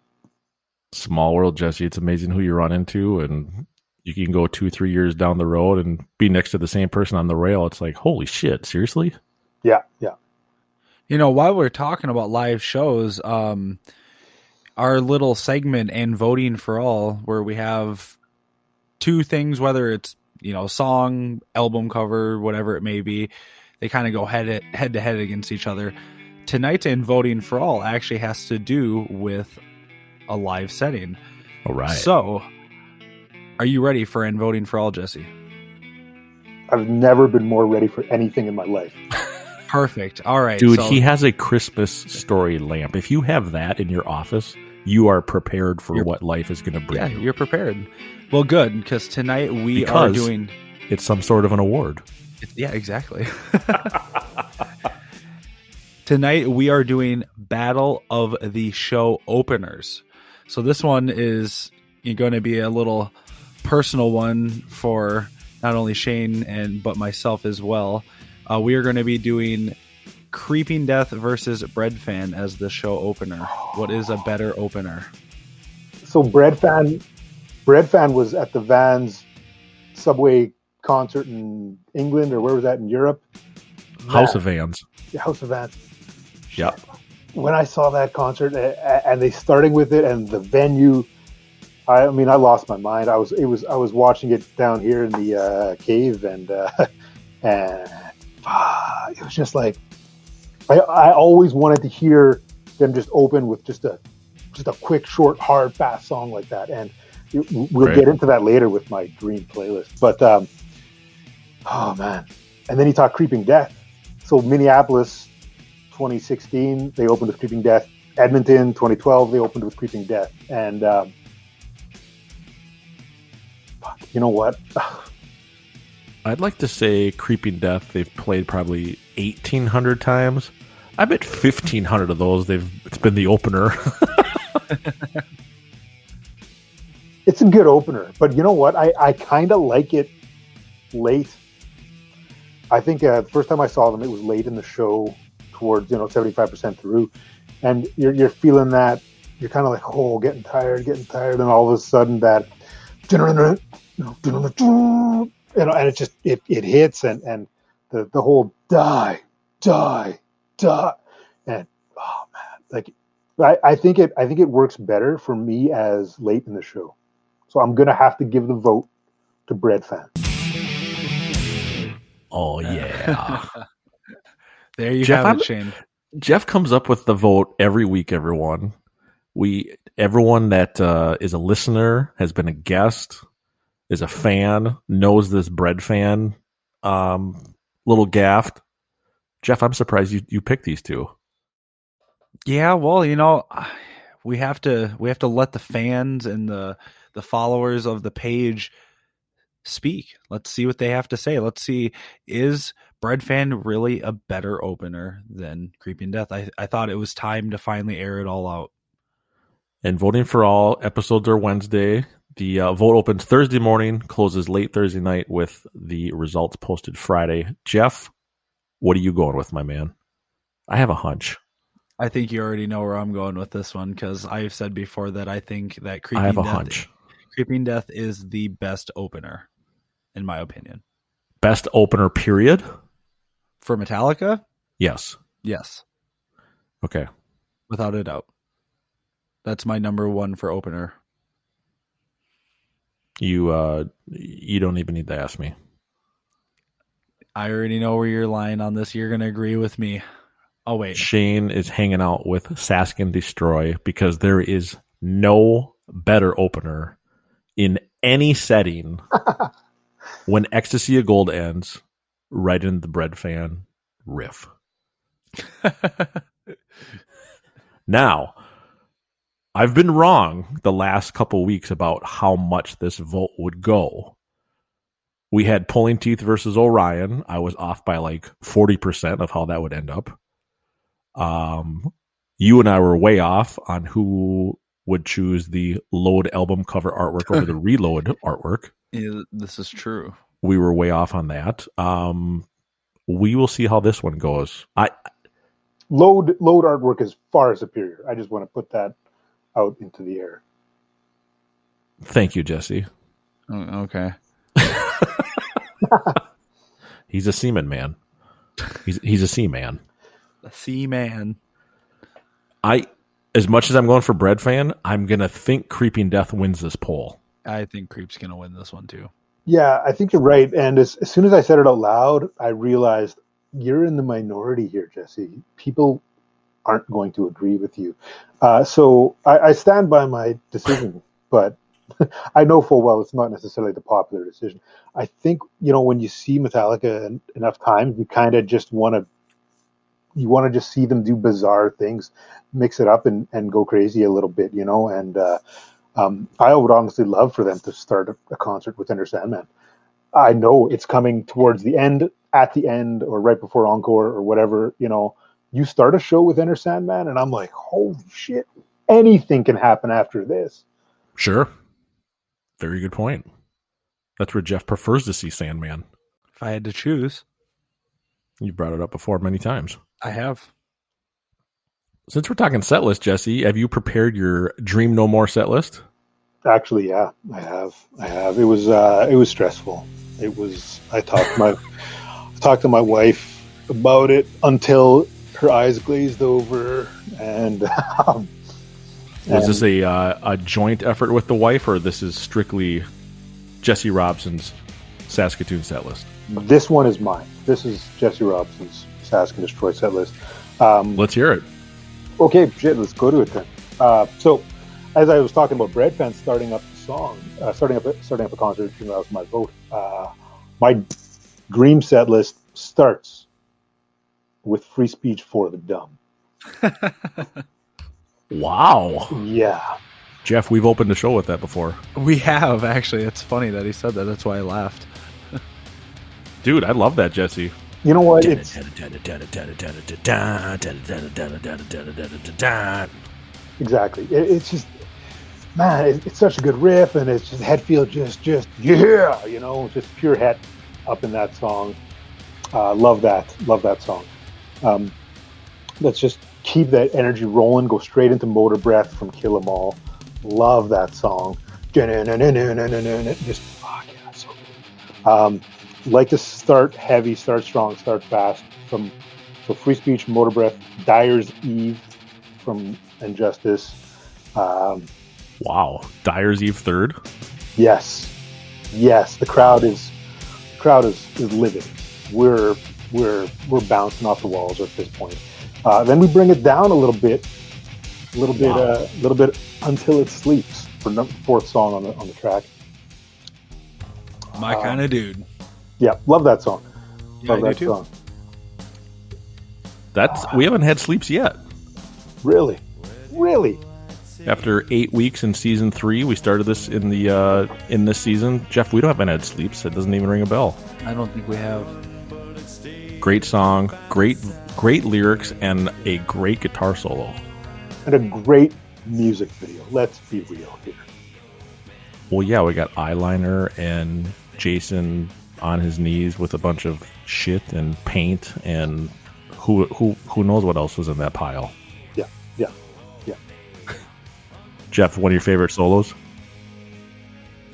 Small world, Jesse. It's amazing who you run into, and you can go two, three years down the road and be next to the same person on the rail. It's like, holy shit, seriously? Yeah, yeah. You know, while we're talking about live shows, um, our little segment and voting for all, where we have two things, whether it's you know song, album cover, whatever it may be, they kind of go head head to head against each other. Tonight's in voting for all actually has to do with a live setting. All right. So, are you ready for in voting for all, Jesse? I've never been more ready for anything in my life. [laughs] Perfect. All right, Dude, so- he has a Christmas story lamp. If you have that in your office, you are prepared for what life is going to bring Yeah, you. you're prepared. Well, good because tonight we are doing. It's some sort of an award. Yeah, exactly. [laughs] Tonight we are doing Battle of the Show openers. So this one is going to be a little personal one for not only Shane and but myself as well. Uh, we are going to be doing Creeping Death versus Breadfan as the show opener. What is a better opener? so Breadfan bread fan was at the vans subway concert in england or where was that in europe House That- of Vans. House of vans Yep. when i saw that concert and they starting with it and the venue i mean i lost my mind i was it was i was watching it down here in the uh, cave and uh, [laughs] and ah, it was just like I, I always wanted to hear them just open with just a just a quick, short, hard, fast song like that. And we'll Right. get into that later with my dream playlist. But um, oh man! And then he talked Creeping Death. So Minneapolis, 2016, they opened with Creeping Death. Edmonton, 2012, they opened with Creeping Death. And um, fuck, you know what? [laughs] I'd like to say Creeping Death they've played probably 1800 times. I bet 1500 of those they've it's been the opener. [laughs] it's a good opener, but you know what? I, I kind of like it late. I think uh, the first time I saw them, it was late in the show, towards you know seventy five percent through, and you're you're feeling that you're kind of like oh getting tired, getting tired, and all of a sudden that you know, and it just it, it hits and and the the whole die die die and oh man like I, I think it I think it works better for me as late in the show. So I'm gonna have to give the vote to Breadfan. oh yeah. [laughs] There you Jeff, have it, Shane. Jeff comes up with the vote every week, everyone. We everyone that uh, is a listener has been a guest, is a fan, knows this Breadfan. Um, little gaffed. Jeff, I'm surprised you you picked these two. Yeah, well, you know, [sighs] we have to we have to let the fans and the the followers of the page speak. Let's see what they have to say. Let's see is Breadfan really a better opener than Creeping Death? I I thought it was time to finally air it all out. And voting for all episodes are Wednesday. The uh, vote opens Thursday morning, closes late Thursday night with the results posted Friday. Jeff, what are you going with, my man? I have a hunch. I think you already know where I'm going with this one because I've said before that I think that Creeping I have a Death, hunch. Creeping Death is the best opener, in my opinion. Best opener, period. For Metallica, Yes. yes, Okay. without a doubt. That's my number one for opener. You uh, you don't even need to ask me. I already know where you're lying on this. You're gonna agree with me. Oh wait, Shane is hanging out with Sask and Destroy because there is no better opener in any setting [laughs] when Ecstasy of Gold ends right in the Breadfan riff. [laughs] now, I've been wrong the last couple weeks about how much this vote would go. We had Pulling Teeth versus Orion. I was off by like 40% of how that would end up. Um, you and I were way off on who would choose the load album cover artwork over the [laughs] reload artwork. Yeah, this is true. We were way off on that. Um, we will see how this one goes. I Load load artwork is far superior. I just want to put that out into the air. thank you, Jesse. Oh, okay. [laughs] He's a seaman man. He's he's a seaman. A Sea Man. I as much as I'm going for Breadfan, I'm gonna think Creeping Death wins this poll. I think Creep's gonna win this one too. Yeah, I think you're right. And as, as soon as I said it out loud, I realized you're in the minority here, Jesse. People aren't going to agree with you. Uh, so I, I stand by my decision, [laughs] but [laughs] I know full well it's not necessarily the popular decision. I think you know when you see Metallica enough times, you kind of just want to you want to just see them do bizarre things, mix it up and, and go crazy a little bit, you know. And uh, um, I would honestly love for them to start a, a concert with Enter Sandman. I know it's coming towards the end, at the end, or right before encore, or whatever. You know, you start a show with Enter Sandman, and I'm like, holy shit, anything can happen after this. Sure. Very good point. That's where Jeff prefers to see Sandman. If I had to choose, You brought it up before many times. I have. Since we're talking set list, Jesse, have you prepared your Dream No More set list? Actually, yeah, I have. I have. It was uh, it was stressful. It was. I talked to my I [laughs] talked to my wife about it until her eyes glazed over, and [laughs] um, Was and this a uh, a joint effort with the wife, or this is strictly Jesse Robson's Saskatoon set list? this one is mine. This is Jesse Robson's Sask and Destroy set list. Um, Let's hear it. Okay, shit, let's go to it then. Uh, so, as I was talking about Breadfans starting up the song, uh, starting up a, starting up a concert, you know, that was my vote. Uh, my dream set list starts with Free Speech for the Dumb. [laughs] Wow. Yeah. Jeff, we've opened the show with that before. We have actually. It's funny that he said that. That's why I laughed. [laughs] Dude, I love that, Jesse. You know what? It's exactly. It, it's just, man, it, it's such a good riff, and it's just Hetfield just, just yeah, you know, just pure het up in that song. Uh, love that, love that song. Um, let's just keep that energy rolling. Go straight into Motorbreath from Kill 'Em All. Love that song. Just fuck yeah, so good. Um, like to start heavy, start strong, start fast. From so Free Speech, Motorbreath, Dyer's Eve from Injustice. Um, Wow. Dyer's Eve third. Yes, yes. The crowd is the crowd is, is living. We're we're we're bouncing off the walls at this point. Uh, then we bring it down a little bit A little bit, a little bit until it sleeps for num- fourth song on the on the track. My Uh, kind of dude. Yeah, love that song. Yeah, love I do that too. song. That's we haven't had sleeps yet. Really, really. After eight weeks in season three, we started this in the uh, in this season. Jeff, we don't haven't had sleeps. That doesn't even ring a bell. I don't think we have. Great song, great great lyrics, and a great guitar solo. and a great music video. Let's be real here. Well, yeah, we got eyeliner and Jason on his knees with a bunch of shit and paint and who who who knows what else was in that pile. Jeff, one of your favorite solos?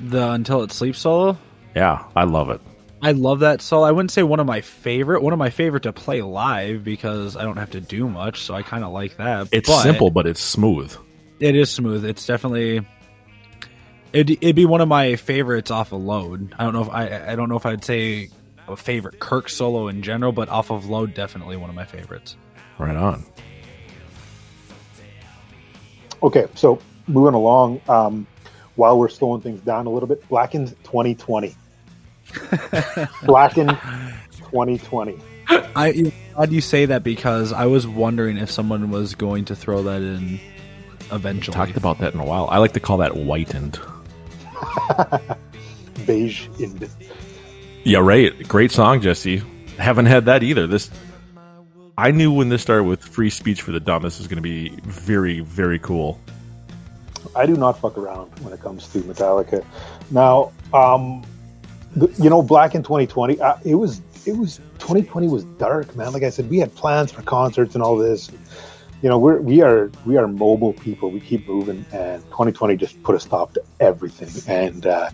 The Until It Sleeps solo. Yeah, I love it. I love that solo. I wouldn't say one of my favorite. One of my favorite to play live because I don't have to do much, so I kind of like that. It's But simple, but it's smooth. It is smooth. It's definitely. It'd, it'd be one of my favorites off of Load. I don't know if I I don't know if I'd say a favorite Kirk solo in general, but off of Load, definitely one of my favorites. Right on. Okay, so moving along, um, while we're slowing things down a little bit, Blackened 2020. [laughs] Blackened 2020. I glad you say that because I was wondering if someone was going to throw that in eventually. Talked about that in a while. I like to call that whitened. [laughs] Beige in Yeah, right. Great song, Jesse. Haven't had that either. This I knew when this started with free speech for the dumb, this is going to be very, very cool. I do not fuck around when it comes to Metallica. Now, um, the, you know, Blackened 2020, uh, it was it was 2020 was dark, man. Like I said, we had plans for concerts and all this. You know, we're we are we are mobile people. We keep moving, and 2020 just put a stop to everything. And uh,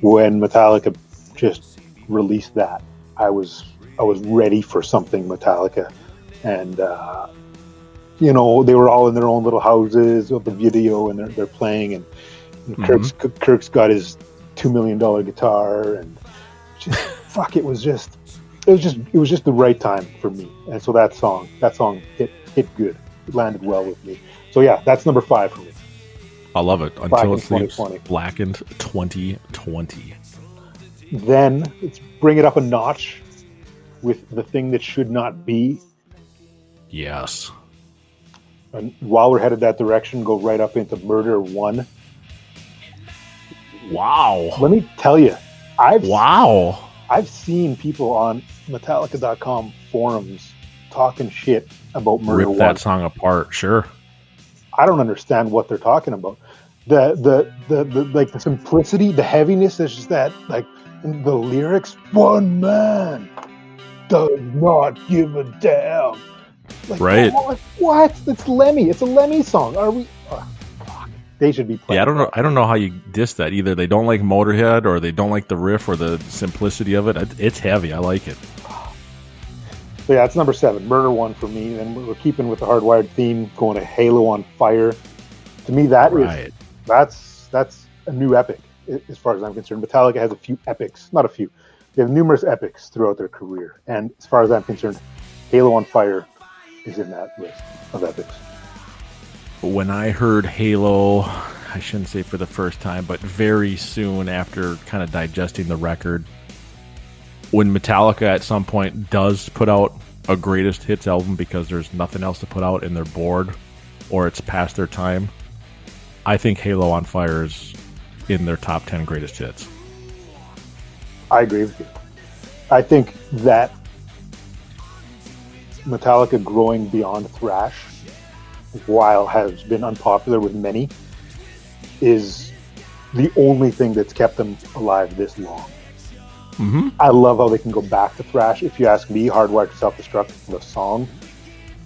when Metallica just released that, I was I was ready for something Metallica, and uh, you know they were all in their own little houses with the video, and they're, they're playing, and, and mm-hmm. Kirk's Kirk's got his two million dollar guitar, and just [laughs] fuck, it was just it was just it was just the right time for me, and so that song that song hit hit good, it landed well with me. So yeah, that's number five for me. I love it. Until it sleeps. 2020. Blackened 2020. Then let's bring it up a notch with the thing that should not be. Yes. And while we're headed that direction, go right up into Murder One. Wow. Let me tell you, I've wow. I've seen people on Metallica.com forums talking shit about Murder Rip One. that song apart. Sure. I don't understand what they're talking about. The the the, the like the simplicity, the heaviness is just that like the lyrics. One man does not give a damn. Like, Right. What? what? It's Lemmy. It's a Lemmy song. Are we? Oh, fuck. They should be playing. Yeah, I don't know. I don't know how you diss that. Either they don't like Motorhead, or they don't like the riff, or the simplicity of it. It- It's heavy. I like it. [sighs] So yeah, it's number seven, Murder One for me. And we're keeping with the hardwired theme, going to Halo on Fire. To me, that is Right. that's that's a new epic as far as I'm concerned. Metallica has a few epics, not a few. They have numerous epics throughout their career, and as far as I'm concerned, Halo on Fire is in that list of epics. When I heard Halo, I shouldn't say for the first time, but very soon after kind of digesting the record, when Metallica at some point does put out a greatest hits album because there's nothing else to put out and they're bored or it's past their time, I think Halo on Fire is in their top 10 greatest hits. I agree with you. I think that Metallica growing beyond thrash, while has been unpopular with many, is the only thing that's kept them alive this long. Mm-hmm. I love how they can go back to thrash. If you ask me, Hardwired to Self Destruct, the song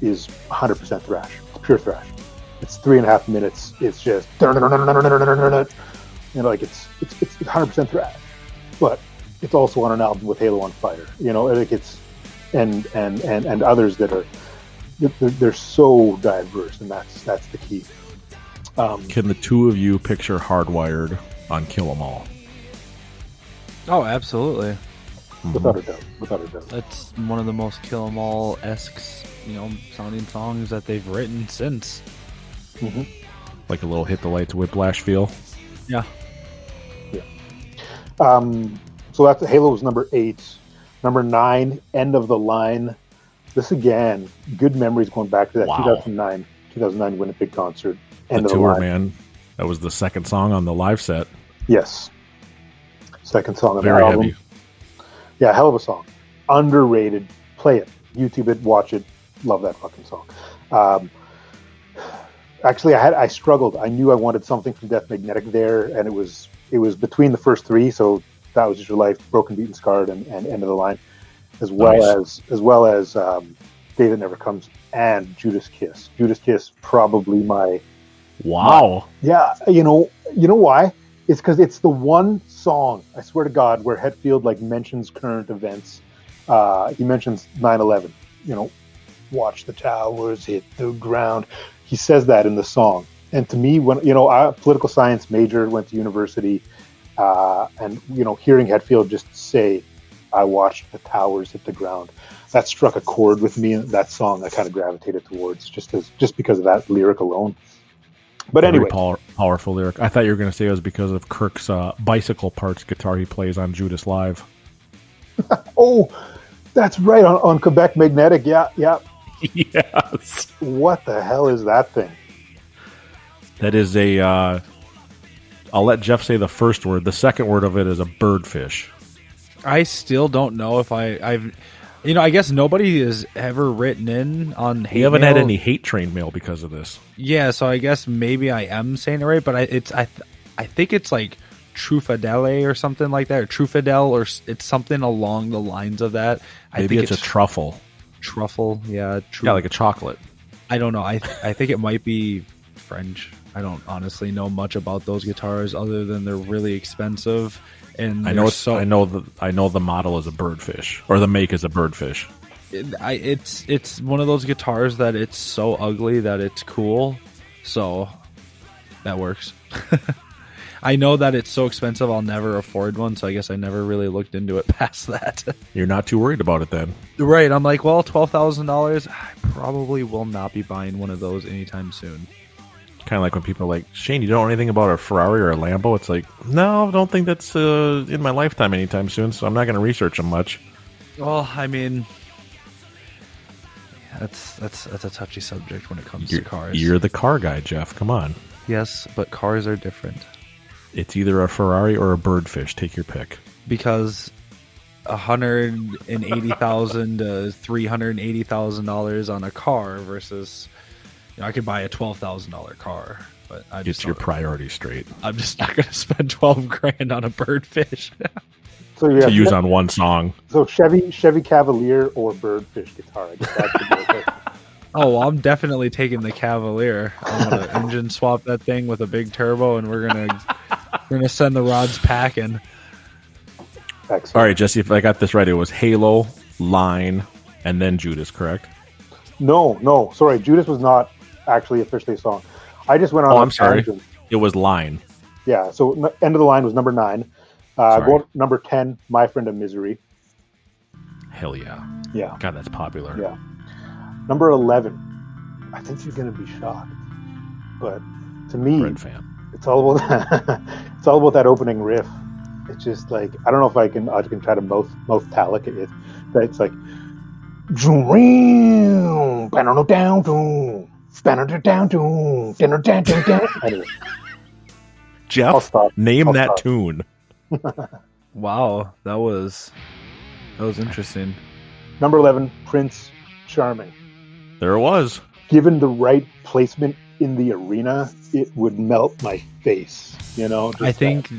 is 100% thrash. It's pure thrash. It's three and a half minutes. It's just, you know, like it's it's it's 100% thrash, but it's also on an album with Halo on Fire. You know, like it's and and and and others that are they're, they're so diverse, and that's that's the key. Um, Can the two of you picture Hardwired on Kill 'Em All? Oh, absolutely. without a doubt, without a doubt. That's one of the most Kill 'Em All esque, you know, sounding songs that they've written since. Mhm. Like a little hit the lights whiplash feel. Yeah. Um, so that's Halo's number eight. Number nine, End of the Line. This again, good memories going back to that Wow. 2009, 2009 Winnipeg concert. The End of the tour, line. man. That was the second song on the live set. Yes. Second song of Very the album. heavy. Yeah, hell of a song. Underrated. Play it. YouTube it. Watch it. Love that fucking song. Um, actually, I had I struggled. I knew I wanted something from Death Magnetic there, and it was it was between the first three. So that was just your life, Broken, Beaten, Scarred, and, and End of the Line, as well Nice. as as well as um, That Never Comes and Judas Kiss. Judas Kiss probably my Wow. yeah, you know, you know why? It's because it's the one song I swear to God where Hetfield like mentions current events. Uh, he mentions 9/11. You know, watch the towers hit the ground. He says that in the song, and to me, when you know, I political science major, went to university, uh, and you know, hearing Hetfield just say, "I watched the towers hit the ground," that struck a chord with me. That song, I kind of gravitated towards just as just because of that lyric alone. But anyway, power, powerful lyric. I thought you were going to say it was because of Kirk's uh, bicycle parts guitar he plays on Judas Live. [laughs] Oh, that's right on, on Quebec Magnetic. Yeah, yeah. [laughs] yes. What the hell is that thing? That is a. Uh, I'll let Jeff say the first word. The second word of it is a birdfish. I still don't know if I, I've, you know, I guess nobody has ever written in on. Hate We haven't had any hate train mail because of this. Yeah, so I guess maybe I am saying it right, but I it's I I think it's like Trufadelle or something like that, or Trufadel, or it's something along the lines of that. I Maybe think it's, a truffle. truffle. Yeah, tru- Yeah, like a chocolate. I don't know. I I think it might be French. I don't honestly know much about those guitars other than they're really expensive and I know. So I know the. I know the model is a birdfish, or the make is a birdfish. it, I, it's it's one of those guitars that it's so ugly that it's cool. So that works. [laughs] I know that it's so expensive I'll never afford one, so I guess I never really looked into it [laughs] past that. You're not too worried about it then. right, I'm like, well, twelve thousand dollars. I probably will not be buying one of those anytime soon. Kind of like when people are like Shane, you don't know anything about a Ferrari or a Lambo. It's like, no, I don't think that's uh, in my lifetime anytime soon. So I'm not going to research them much. Well, I mean, that's that's that's a touchy subject when it comes You're, to cars. you're the car guy, Jeff. Come on. yes, but cars are different It's either a Ferrari or a birdfish. Take your pick. because a hundred and eighty thousand to three hundred and eighty thousand dollars on a car versus, you know, I could buy a twelve thousand dollar car, but I Get just your don't- priorities straight I'm just not going to spend twelve grand on a birdfish. [laughs] So yeah, to use on one song. So Chevy Chevy Cavalier or Birdfish guitar. I guess that could be okay. oh, well, I'm definitely taking the Cavalier. I'm going [laughs] to engine swap that thing with a big turbo, and we're gonna we're gonna send the rods packing. Excellent. All right, Jesse, if I got this right, it was Halo, Line, and then Judas, correct? No, no, sorry. Judas was not actually officially a song. I just went on. Oh, I'm sorry. tangent. It was Line. Yeah. So n- end of the line was number nine. Uh, going number ten, My Friend of Misery. Hell yeah. Yeah. God, that's popular. Yeah. Number eleven. I think you're gonna be shocked, but to me, Breadfan. it's all about [laughs] it's all about that opening riff. It's just like I don't know if I can I can try to mouth mouth talic it, but it's like down down down Anyway, I'll Jeff, stop. name I'll that stop. tune. [laughs] Wow, that was that was interesting. Number eleven, Prince Charming. There it was. Given the right placement in the arena, it would melt my face. You know, just I that. think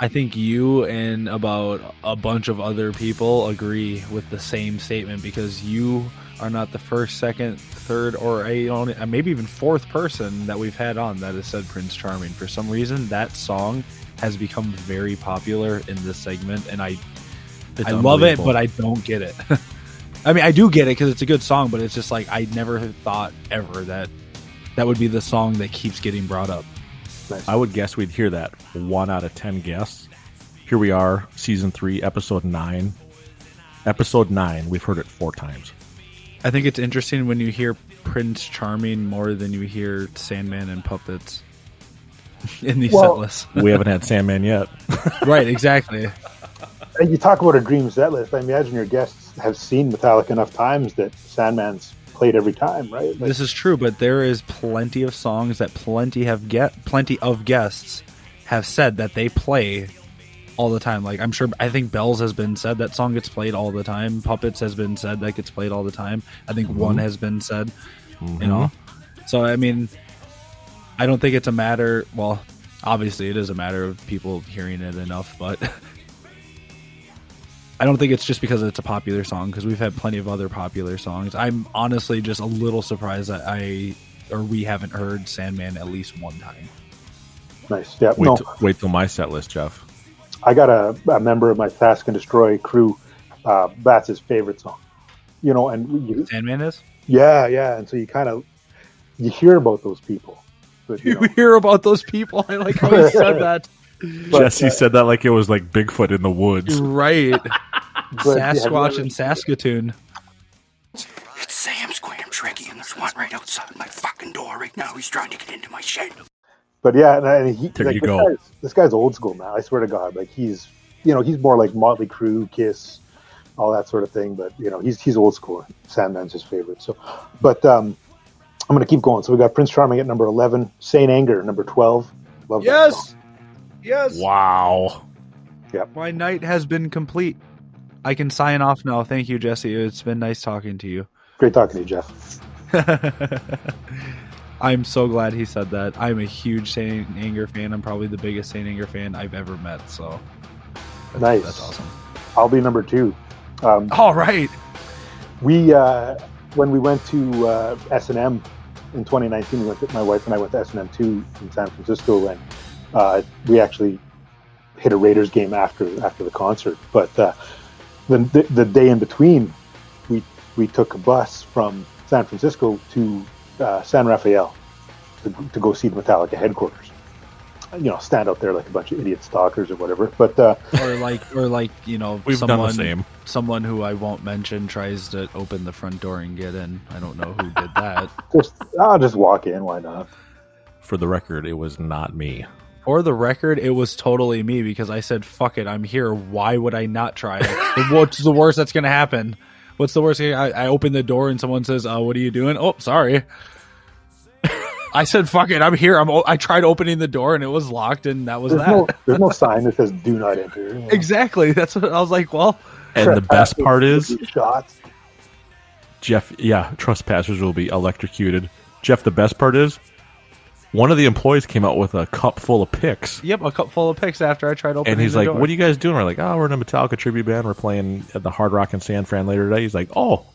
I think you and about a bunch of other people agree with the same statement because you are not the first, second, third, or a, maybe even fourth person that we've had on that has said Prince Charming. For some reason, that song has become very popular in this segment, and I It's I love it, but I don't get it. [laughs] I mean, I do get it because it's a good song, but it's just like I never thought ever that that would be the song that keeps getting brought up. I would guess we'd hear that one out of ten guests. Here we are, season three, episode nine. Episode nine, we've heard it four times. I think it's interesting when you hear Prince Charming more than you hear Sandman and Puppets [laughs] in these Well- set lists. We haven't had Sandman yet. [laughs] right, exactly. And you talk about a dream set list. I imagine your guests have seen Metallica enough times that Sandman's played every time, right? Like, This is true, but there is plenty of songs that plenty have get plenty of guests have said that they play all the time. Like I'm sure I think Bells has been said that song gets played all the time. Puppets has been said that gets played all the time. I think mm-hmm. one has been said. You know. Mm-hmm. So I mean I don't think it's a matter well, obviously it is a matter of people hearing it enough, but [laughs] I don't think it's just because it's a popular song because we've had plenty of other popular songs. I'm honestly just a little surprised that I or we haven't heard Sandman at least one time. nice. Yeah. Wait, no, till, wait till my set list, Jeff. I got a, a member of my Sask and Destroy crew. Uh, that's his favorite song. You know, and you, Sandman is? yeah, yeah. And so you kind of you hear about those people. But, you You know, [laughs] hear about those people. I like how he said [laughs] that. But, Jesse uh, said that like it was like Bigfoot in the woods. Right. [laughs] But, yeah, Sasquatch ever- and Saskatoon. It's Sam Squam Tricky, and there's one right outside my fucking door right now. He's trying to get into my shed. But yeah, and, and he, There like, you this, go. Guy's, this guy's old school, man. I swear to God, like he's, you know, he's more like Motley Crue, Kiss, all that sort of thing. But you know, he's he's old school. Sandman's his favorite. So, but um, I'm gonna keep going. So we got Prince Charming at number 11, Saint Anger number 12. Love. Yes. Yes. Wow. Yep. My night has been complete. I can sign off now. Thank you, Jesse. It's been nice talking to you. Great talking to you, Jeff. [laughs] I'm so glad he said that. I'm a huge Saint Anger fan. I'm probably the biggest Saint Anger fan I've ever met. So that's, nice. That's awesome. I'll be number two. Um, All right. we uh, when we went to uh, S and M in 2019, we went to, my wife and I went to S and M two in San Francisco, and uh, we actually hit a Raiders game after after the concert. But uh, the, the the day in between, we we took a bus from San Francisco to uh, San Rafael to, to go see the Metallica headquarters. You know, stand out there like a bunch of idiot stalkers or whatever. But uh, or like or like you know We've done the same. someone who I won't mention tries to open the front door and get in. I don't know who did that. [laughs] just I'll just walk in. Why not? For the record, it was not me. For the record, it was totally me because I said, "Fuck it, I'm here. Why would I not try it? What's [laughs] the worst that's gonna happen? What's the worst thing? I, I open the door and someone says, "Oh, what are you doing?" Oh, sorry. [laughs] I said, "Fuck it, I'm here." I'm. o- I tried opening the door and it was locked, and that was There's that. no there's no sign that says "Do not enter." [laughs] you know. Exactly. That's what I was like. Well, And the best part is, shots. Jeff, yeah, trespassers will be electrocuted. Jeff, the best part is, one of the employees came out with a cup full of picks. yep, a cup full of picks after I tried opening. And he's the like, door. "What are you guys doing?" We're like, "Oh, we're in a Metallica tribute band. We're playing at the Hard Rock in San Fran later today." He's like, "Oh,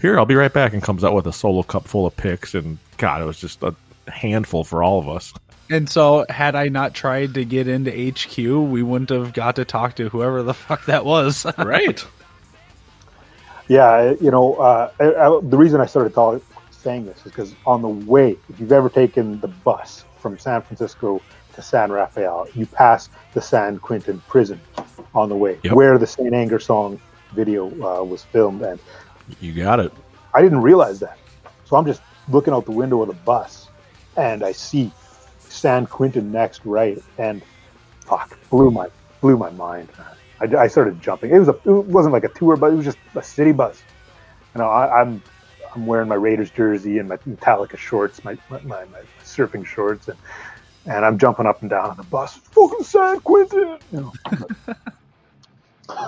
here, I'll be right back," and comes out with a solo cup full of picks. And God, it was just a handful for all of us. And so, had I not tried to get into HQ, we wouldn't have got to talk to whoever the [laughs] fuck that was. Right. [laughs] Yeah, you know, uh, I, I, the reason I started talk, saying this is because on the way, if you've ever taken the bus from San Francisco to San Rafael, you pass the San Quentin prison on the way, Yep. where the Saint Anger song video uh, was filmed, and You got it. I didn't realize that. So I'm just looking out the window of the bus, and I see San Quentin next, right, and fuck, blew my blew my mind. I, I started jumping. It was a it wasn't like a tour, but it was just a city bus. You know, I, I'm I'm wearing my Raiders jersey and my Metallica shorts, my my, my, my surfing shorts, and and I'm jumping up and down on the bus. Fucking San Quentin, you know. [laughs]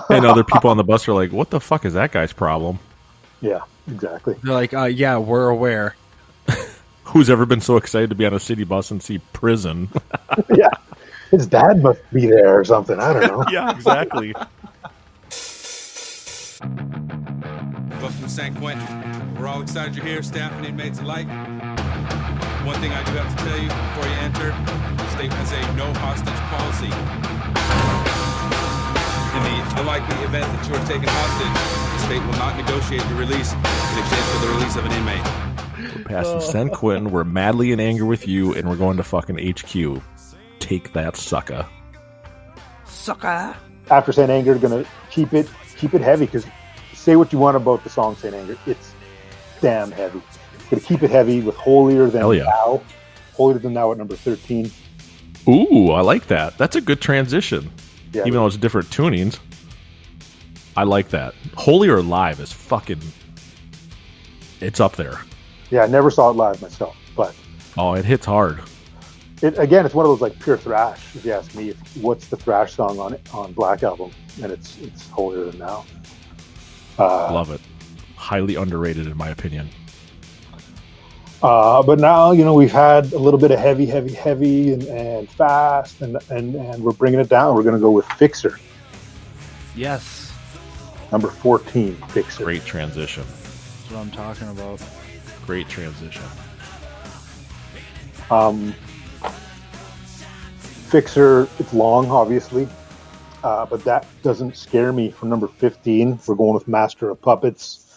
And other people on the bus are like, "What the fuck is that guy's problem? Yeah, exactly. They're like, uh, yeah, we're aware. [laughs] Who's ever been so excited to be on a city bus and see prison?" [laughs] yeah, his dad must be there or something. I don't know. yeah, exactly. Welcome to San Quentin. We're all excited you're here, staff and inmates alike. One thing I do have to tell you before you enter, the state has a no hostage policy. In the unlikely event that you are taken hostage, the state will not negotiate your release in exchange for the release of an inmate. We're passing San Quentin. We're madly in anger with you, and we're going to fucking HQ. Take that, sucker. Sucker. after Saint Anger, gonna keep it keep it heavy because say what you want about the song Saint Anger, it's damn heavy. Gonna keep it heavy with holier than Hell yeah. now. Holier Than Thou at number thirteen. Ooh, I like that. That's a good transition. Yeah. Even though it's different tunings. I like that. Holier Live is fucking. It's up there. Yeah, I never saw it live myself, but Oh, it hits hard. It again, it's one of those like pure thrash. If you ask me, what's the thrash song on on Black Album? And it's it's Holier Than Thou. Uh, Love it. Highly underrated, in my opinion. Uh, but now, you know, we've had a little bit of heavy, heavy, heavy, and, and fast, and, and and we're bringing it down. We're going to go with Fixxxer, Yes, number fourteen. Fixxxer. Great transition. that's what I'm talking about. Great transition. Um, Fixxxer. It's long, obviously, uh, but that doesn't scare me. For number fifteen, we're going with Master of Puppets.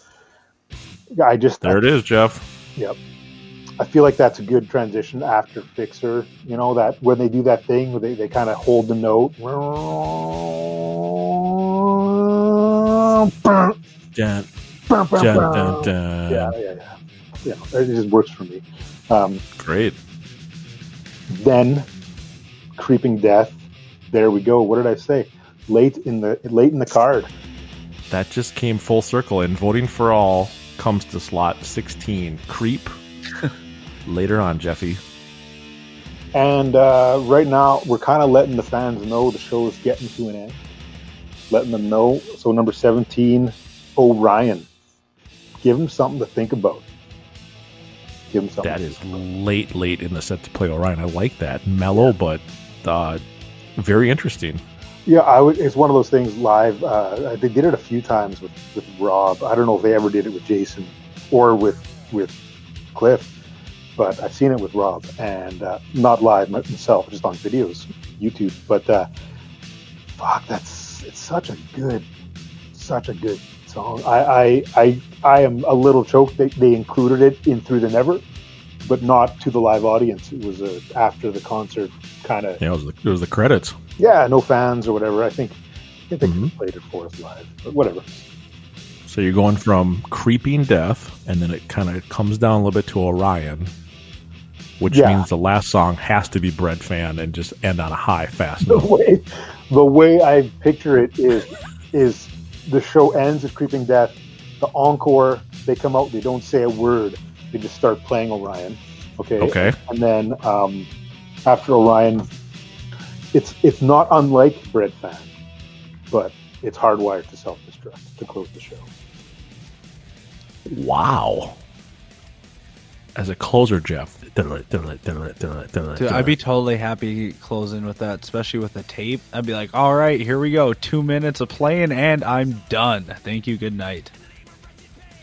I just There it is, Jeff. Yep. I feel like that's a good transition after Fixxxer. You know, that when they do that thing where they, they kind of hold the note. Dun, dun, dun, dun. Yeah, yeah, yeah. Yeah, it just works for me. Um, Great. then, Creeping Death. There we go. What did I say? Late in the late in the card. That just came full circle, and voting for all comes to slot 16. Creep. [laughs] Later on, Jeffy. And uh, right now, we're kind of letting the fans know the show is getting to an end. Letting them know. So, number 17, Orion. Give him something to think about. Give them something. That is late, late in the set to play Orion. I like that. Mellow, but uh, very interesting. Yeah, I would. It's one of those things live. Uh, they did it a few times with, with Rob. I don't know if they ever did it with Jason or with with Cliff, but I've seen it with Rob and uh, not live myself, just on videos, YouTube. But uh, fuck, that's it's such a good, such a good song. I I I, I am a little choked that they included it in Through the Never, but not to the live audience. It was a after the concert kind of Yeah, it was the, it was the credits. yeah, no fans or whatever. I think I think they Mm-hmm. played it for us live, but whatever. So you're going from Creeping Death, and then it kind of comes down a little bit to Orion, which Yeah. means the last song has to be Breadfan and just end on a high, fast The note. way the way I picture it is is the show ends with Creeping Death. The encore, they come out, they don't say a word, they just start playing Orion. Okay. Okay. And then um, after Orion, it's it's not unlike Breadfan, but it's hardwired to self destruct to close the show. Wow. As a closer, Jeff. Dude, I'd be totally happy closing with that, especially with the tape. I'd be like, all right, here we go. Two minutes of playing, and I'm done. Thank you. Good night.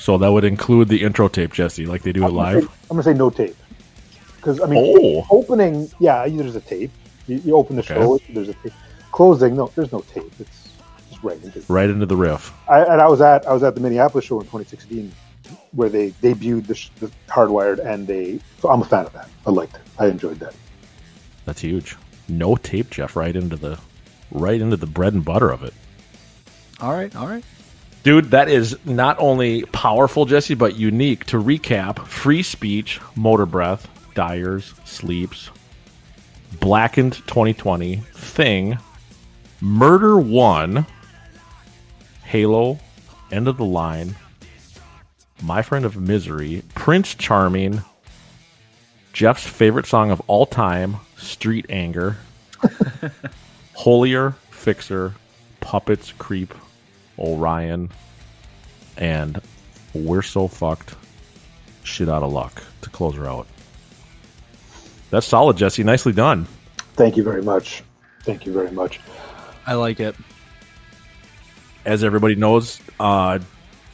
So that would include the intro tape, Jesse, like they do it I'm gonna live. say- I'm gonna say no tape because I mean Oh. opening, yeah, there's a tape. You, you open the Okay. show, there's a tape. Closing, no, there's no tape. It's just right into. Right into the riff. I, and I was at I was at the Minneapolis show in 2016 where they debuted the, the Hardwired, and they. So I'm a fan of that. I liked it. I enjoyed that. That's huge. No tape, Jeff, right into the right into the bread and butter of it. All right, all right. Dude, that is not only powerful, Jesse, but unique. To recap, free speech, Motorbreath, dyers, sleeps, blackened 2020, thing, murder one, Halo, end of the line, my friend of misery, Prince Charming, Jeff's favorite song of all time, Street Anger, [laughs] Holier, Fixxxer, Puppets, Creep, Orion, and We're So Fucked, Shit Out of Luck to close her out. That's solid, Jesse. Nicely done. Thank you very much. Thank you very much. I like it. As everybody knows, uh,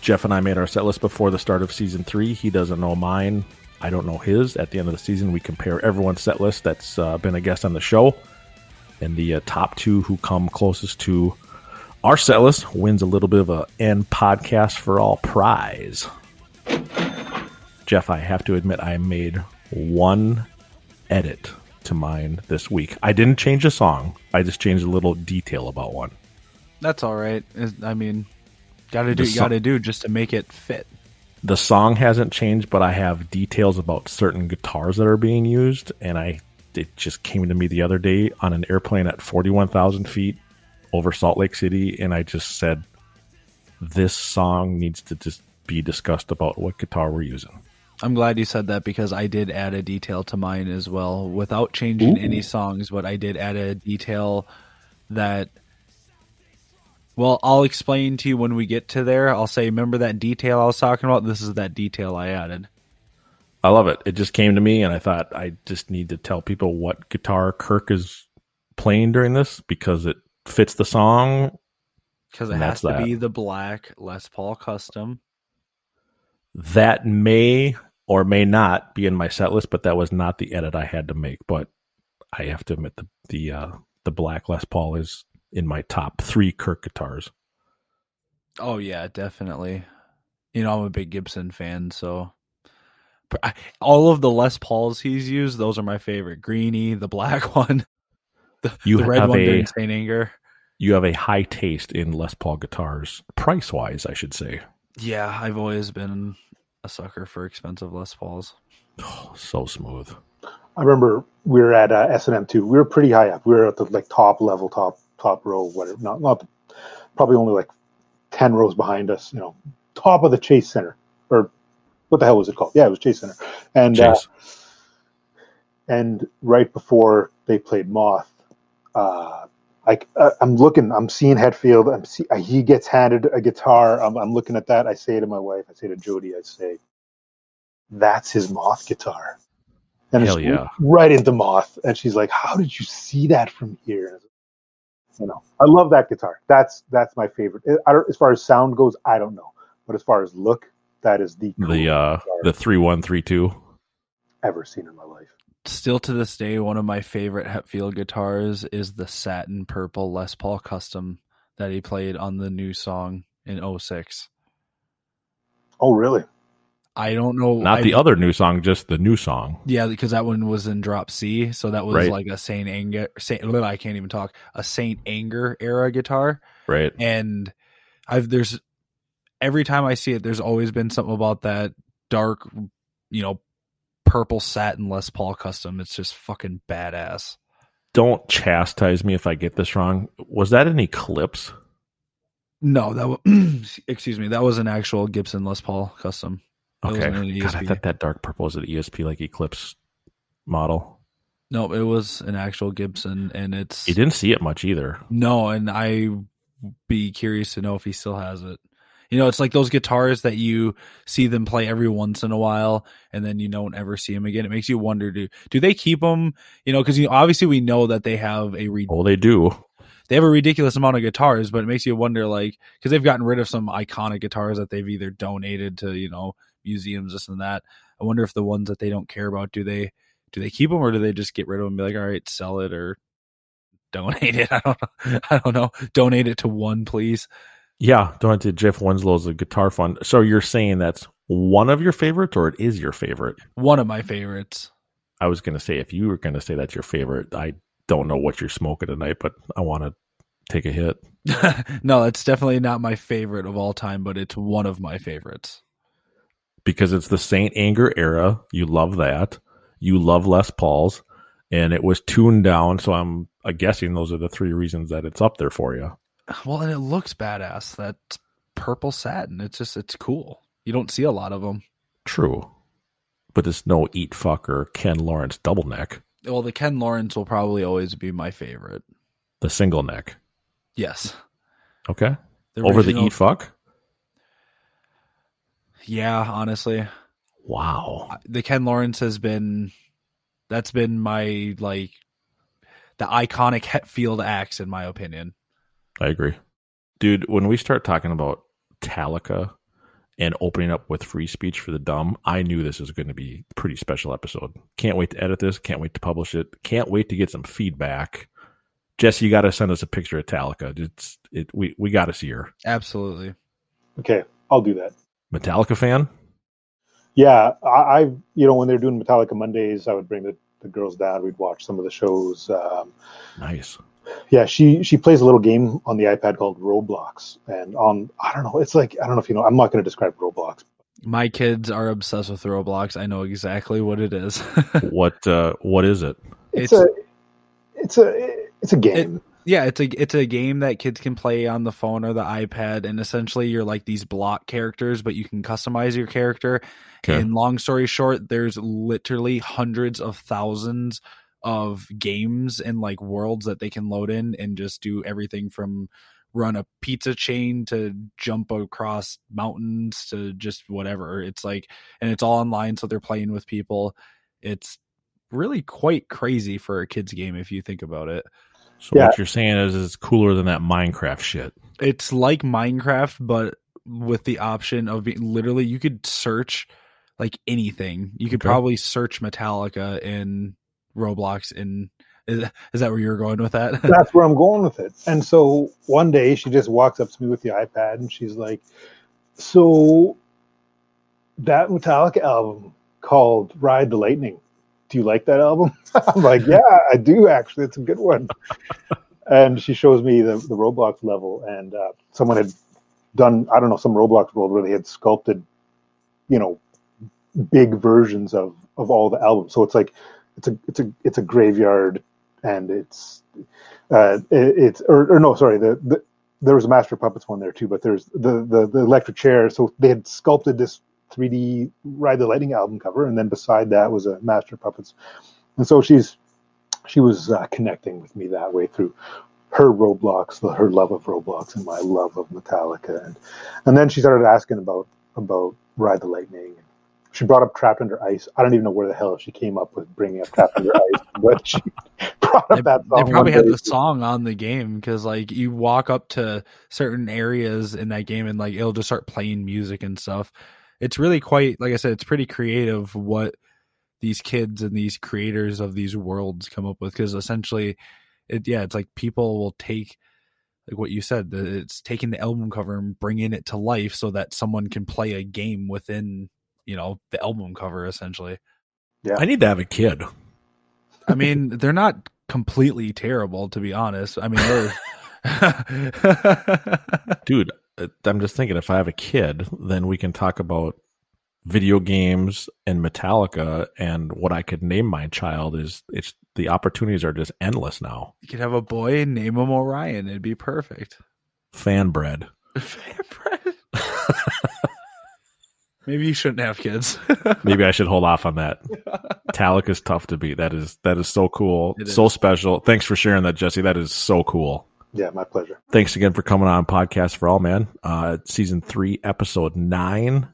Jeff and I made our set list before the start of season three. He doesn't know mine. I don't know his. At the end of the season, we compare everyone's set list that's uh, been a guest on the show. And the uh, top two who come closest to list wins a little bit of a end podcast for all prize. Jeff, I have to admit, I made one edit to mine this week. I didn't change a song. I just changed a little detail about one. That's all right. I mean, gotta do you gotta do just to make it fit. the song hasn't changed, but I have details about certain guitars that are being used, and I it just came to me the other day on an airplane at forty one thousand feet over Salt Lake City, and I just said, "This song needs to just be discussed about what guitar we're using." I'm glad you said that because I did add a detail to mine as well without changing Ooh. any songs, but I did add a detail that well, I'll explain to you when we get to there. I'll say, remember that detail I was talking about? This is that detail I added. I love it. It just came to me, and I thought I just need to tell people what guitar Kirk is playing during this because it fits the song. Because it has to that. be the black Les Paul custom. That may or may not be in my set list, but that was not the edit I had to make. But I have to admit the the uh, the black Les Paul is in my top three Kirk guitars. Oh yeah, definitely. You know, I'm a big Gibson fan, so all of the Les Pauls he's used, those are my favorite. Greeny, the black [laughs] one, the, You the red one a- during Saint Anger. You have a high taste in Les Paul guitars, price wise, I should say. Yeah, I've always been a sucker for expensive Les Pauls. So smooth. I remember we were at uh, S and M too. We were pretty high up. We were at the like top level, top top row, whatever. Not not the, probably only like ten rows behind us. You know, top of the Chase Center or what the hell was it called? Yeah, it was Chase Center. And uh, and right before they played Moth, uh, I, uh, I'm looking, I'm seeing Hetfield. I'm see, uh, he gets handed a guitar. I'm, I'm looking at that. I say to my wife, I say to Jody, I say, "That's his Moth guitar." And Hell it's yeah. right into Moth. And she's like, "How did you see that from here?" You know, I love that guitar. That's that's my favorite. I don't, as far as sound goes, I don't know, but as far as look, that is the The uh the three one three two. Ever seen in my life. Still to this day, one of my favorite Hetfield guitars is the satin purple Les Paul custom that he played on the new song in 06. Oh, really? I don't know. Not I- the other new song, just the new song. Yeah, because that one was in drop C, so that was Right. like a Saint Anger. Saint, I can't even talk. A Saint Anger era guitar, Right. and I've there's every time I see it, there's always been something about that dark, you know, purple satin Les Paul custom. It's just fucking badass. Don't chastise me if I get this wrong. Was that an Eclipse? No, that was [clears throat] excuse me, that was an actual Gibson Les Paul custom. Okay. God, I thought that dark purple was an ESP like Eclipse model. No, it was an actual Gibson, and it's You didn't see it much either. No, and I be curious to know if he still has it. You know, it's like those guitars that you see them play every once in a while, and then you don't ever see them again. It makes you wonder: do do they keep them? You know, because you obviously we know that they have a re- Oh, they do. they have a ridiculous amount of guitars, but it makes you wonder, like, because they've gotten rid of some iconic guitars that they've either donated to, you know, museums, this and that. I wonder if the ones that they don't care about do they do they keep them or do they just get rid of them? And be like, all right, sell it or donate it. [laughs] I don't know. I don't know. Donate it to one, please. Yeah, don't to Jeff Winslow's a guitar fund. So you're saying that's one of your favorites, or it is your favorite? One of my favorites. I was going to say if you were going to say that's your favorite, I don't know what you're smoking tonight, but I want to take a hit. [laughs] no, it's definitely not my favorite of all time, but it's one of my favorites. because it's the Saint Anger era. You love that. You love Les Pauls, and it was tuned down. So I'm guessing those are the three reasons that it's up there for you. Well, and it looks badass. That purple satin. It's just it's cool. You don't see a lot of them. True, but it's no Eat Fuck or Ken Lawrence double neck. Well, the Ken Lawrence will probably always be my favorite. The single neck. Yes. Okay. The Over the Eat Fuck. Yeah, honestly. Wow. The Ken Lawrence has been that's been my like the iconic Hetfield axe in my opinion. I agree, dude. When we start talking about Metallica and opening up with free speech for the dumb, I knew this was going to be a pretty special episode. Can't wait to edit this. Can't wait to publish it. Can't wait to get some feedback. Jesse, you got to send us a picture of Metallica. It's it. We we got to see her. Absolutely. Okay, I'll do that. Metallica fan. Yeah, I, I you know when they're doing Metallica Mondays, I would bring the, the girls down. We'd watch some of the shows. Um, Nice. Yeah, she she plays a little game on the iPad called Roblox, and on I don't know, it's like I don't know if you know. I'm not going to describe Roblox. My kids are obsessed with Roblox. I know exactly what it is. [laughs] what uh, what is it? It's, a it's a it's a game. yeah, it's a it's a game that kids can play on the phone or the iPad, and essentially you're like these block characters, but you can customize your character. Okay. And long story short, there's literally hundreds of thousands of games and like worlds that they can load in and just do everything from run a pizza chain to jump across mountains to just whatever. It's like and it's all online so they're playing with people. It's really quite crazy for a kids game if you think about it. So what you're saying is it's cooler than that Minecraft shit. It's like Minecraft but with the option of being literally you could search like anything. You could Okay. probably search Metallica in Roblox in is, is that where you're going with that? [laughs] That's where I'm going with it. And so one day she just walks up to me with the iPad and she's like, "So that Metallica album called Ride the Lightning. Do you like that album?" [laughs] I'm like, [laughs] "Yeah, I do actually. It's a good one." and she shows me the the Roblox level, and uh, someone had done I don't know some Roblox world where they had sculpted, you know, big versions of of all the albums. So it's like it's a it's a it's a graveyard, and it's uh, it, it's or, or no, sorry, the, the there was a Master Puppets one there too, but there's the the the electric chair. So they had sculpted this 3D Ride the Lightning album cover, and then beside that was a Master Puppets, and so she's she was uh, connecting with me that way through her Roblox, the, her love of Roblox, and my love of Metallica, and and then she started asking about about Ride the Lightning. She brought up Trapped Under Ice. I don't even know where the hell she came up with bringing up Trapped Under Ice, but she [laughs] brought up that song. they probably had the song on the game because like you walk up to certain areas in that game and like it'll just start playing music and stuff it's really quite like i said it's pretty creative what these kids and these creators of these worlds come up with because essentially it yeah it's like people will take like what you said it's taking the album cover and bringing it to life so that someone can play a game within you know the album cover essentially yeah I need to have a kid. I mean, [laughs] they're not completely terrible, to be honest. I mean, they're [laughs] Dude, uh, I'm just thinking if I have a kid, then we can talk about video games and Metallica and what I could name my child is it's the opportunities are just endless now. you could have a boy and name him Orion. It'd be perfect. Fan bread. [laughs] Maybe you shouldn't have kids. [laughs] Maybe I should hold off on that. [laughs] Metallica is tough to beat. That is that is so cool. It so is. special. Thanks for sharing that, Jesse. That is so cool. Yeah, my pleasure. Thanks again for coming on Podcast for All, man. Uh, season three, episode nine.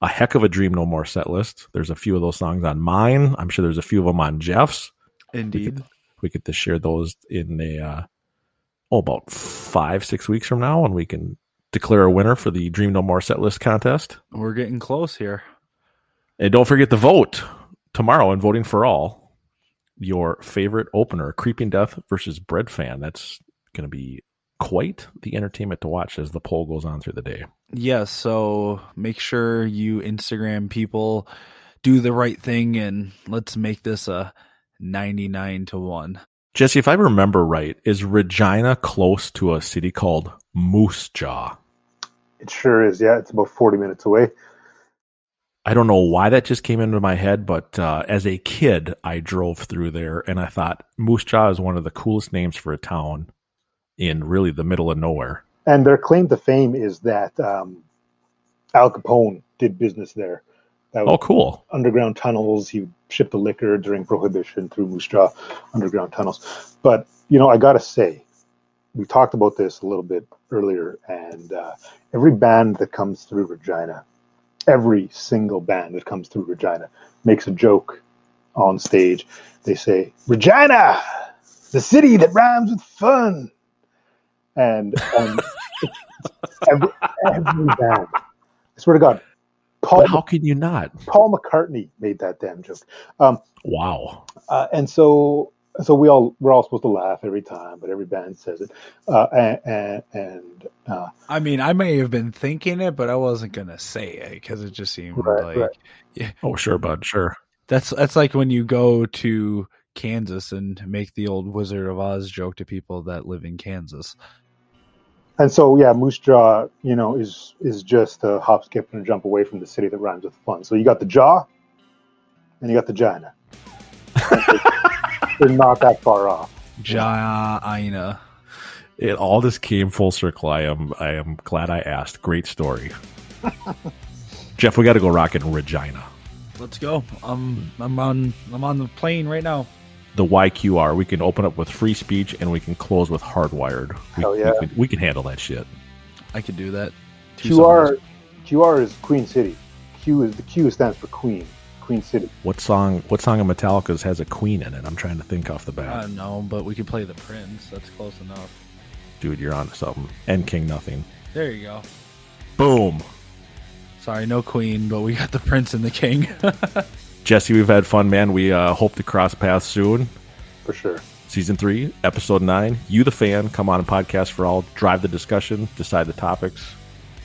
A heck of a Dream No More set list. There's a few of those songs on mine. I'm sure there's a few of them on Jeff's. Indeed. We get to share those in a, uh, oh, about five, six weeks from now, and we can declare a winner for the Dream No More set list contest. We're getting close here. And don't forget to vote tomorrow in Voting for All. Your favorite opener, Creeping Death versus Breadfan. That's going to be quite the entertainment to watch as the poll goes on through the day. Yes, so make sure you Instagram people do the right thing and let's make this a 99 to 1. Jesse, if I remember right, is Regina close to a city called Moose Jaw? It sure is. Yeah, it's about 40 minutes away. I don't know why that just came into my head, but uh, as a kid, I drove through there and I thought Moose Jaw is one of the coolest names for a town in really the middle of nowhere. And their claim to fame is that um, Al Capone did business there. That Oh, cool. Underground tunnels. He shipped the liquor during Prohibition through Moose Jaw underground tunnels. But, you know, I got to say, we talked about this a little bit earlier, and uh, every band that comes through Regina, every single band that comes through Regina makes a joke on stage. They say, Regina, the city that rhymes with fun. And, and every, every band. I swear to God, Paul. But how can you not? Paul McCartney made that damn joke. Um, wow. Uh, and so, so we all we're all supposed to laugh every time, but every band says it. Uh, and and, and uh, I mean, I may have been thinking it, but I wasn't going to say it because it just seemed Right, like right. yeah. Oh, sure, bud. Sure. That's that's like when you go to Kansas and make the old Wizard of Oz joke to people that live in Kansas. And so yeah, Moose Jaw, you know, is is just a hop, skip, and a jump away from the city that rhymes with fun. So you got the jaw, and you got the Gina. [laughs] They're not that far off. Jaina. It all just came full circle. I am I am glad I asked. Great story. [laughs] Jeff, we got to go rocking Regina. Let's go. Um, I'm on. I'm on the plane right now. The YQR. We can open up with free speech and we can close with hardwired. We, Hell yeah. we, can, we can handle that shit. I could do that. Two QR songs. QR is Queen City. Q is the Q stands for Queen. Queen City. What song? What song of Metallica's has a queen in it? I'm trying to think off the bat. I don't know, but we could play the Prince. That's close enough. Dude, you're on to something. And King Nothing. There you go. Boom. Sorry, no Queen, but we got the Prince and the King. [laughs] Jesse, we've had fun, man. We uh, hope to cross paths soon. For sure. Season three, episode nine. You, the fan, come on and podcast for all. Drive the discussion, decide the topics.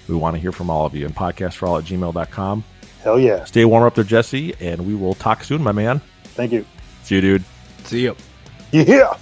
We want to hear from all of you. And podcast for all at gmail.com. Hell yeah. Stay warm up there, Jesse, and we will talk soon, my man. Thank you. See you, dude. See you. Yeah.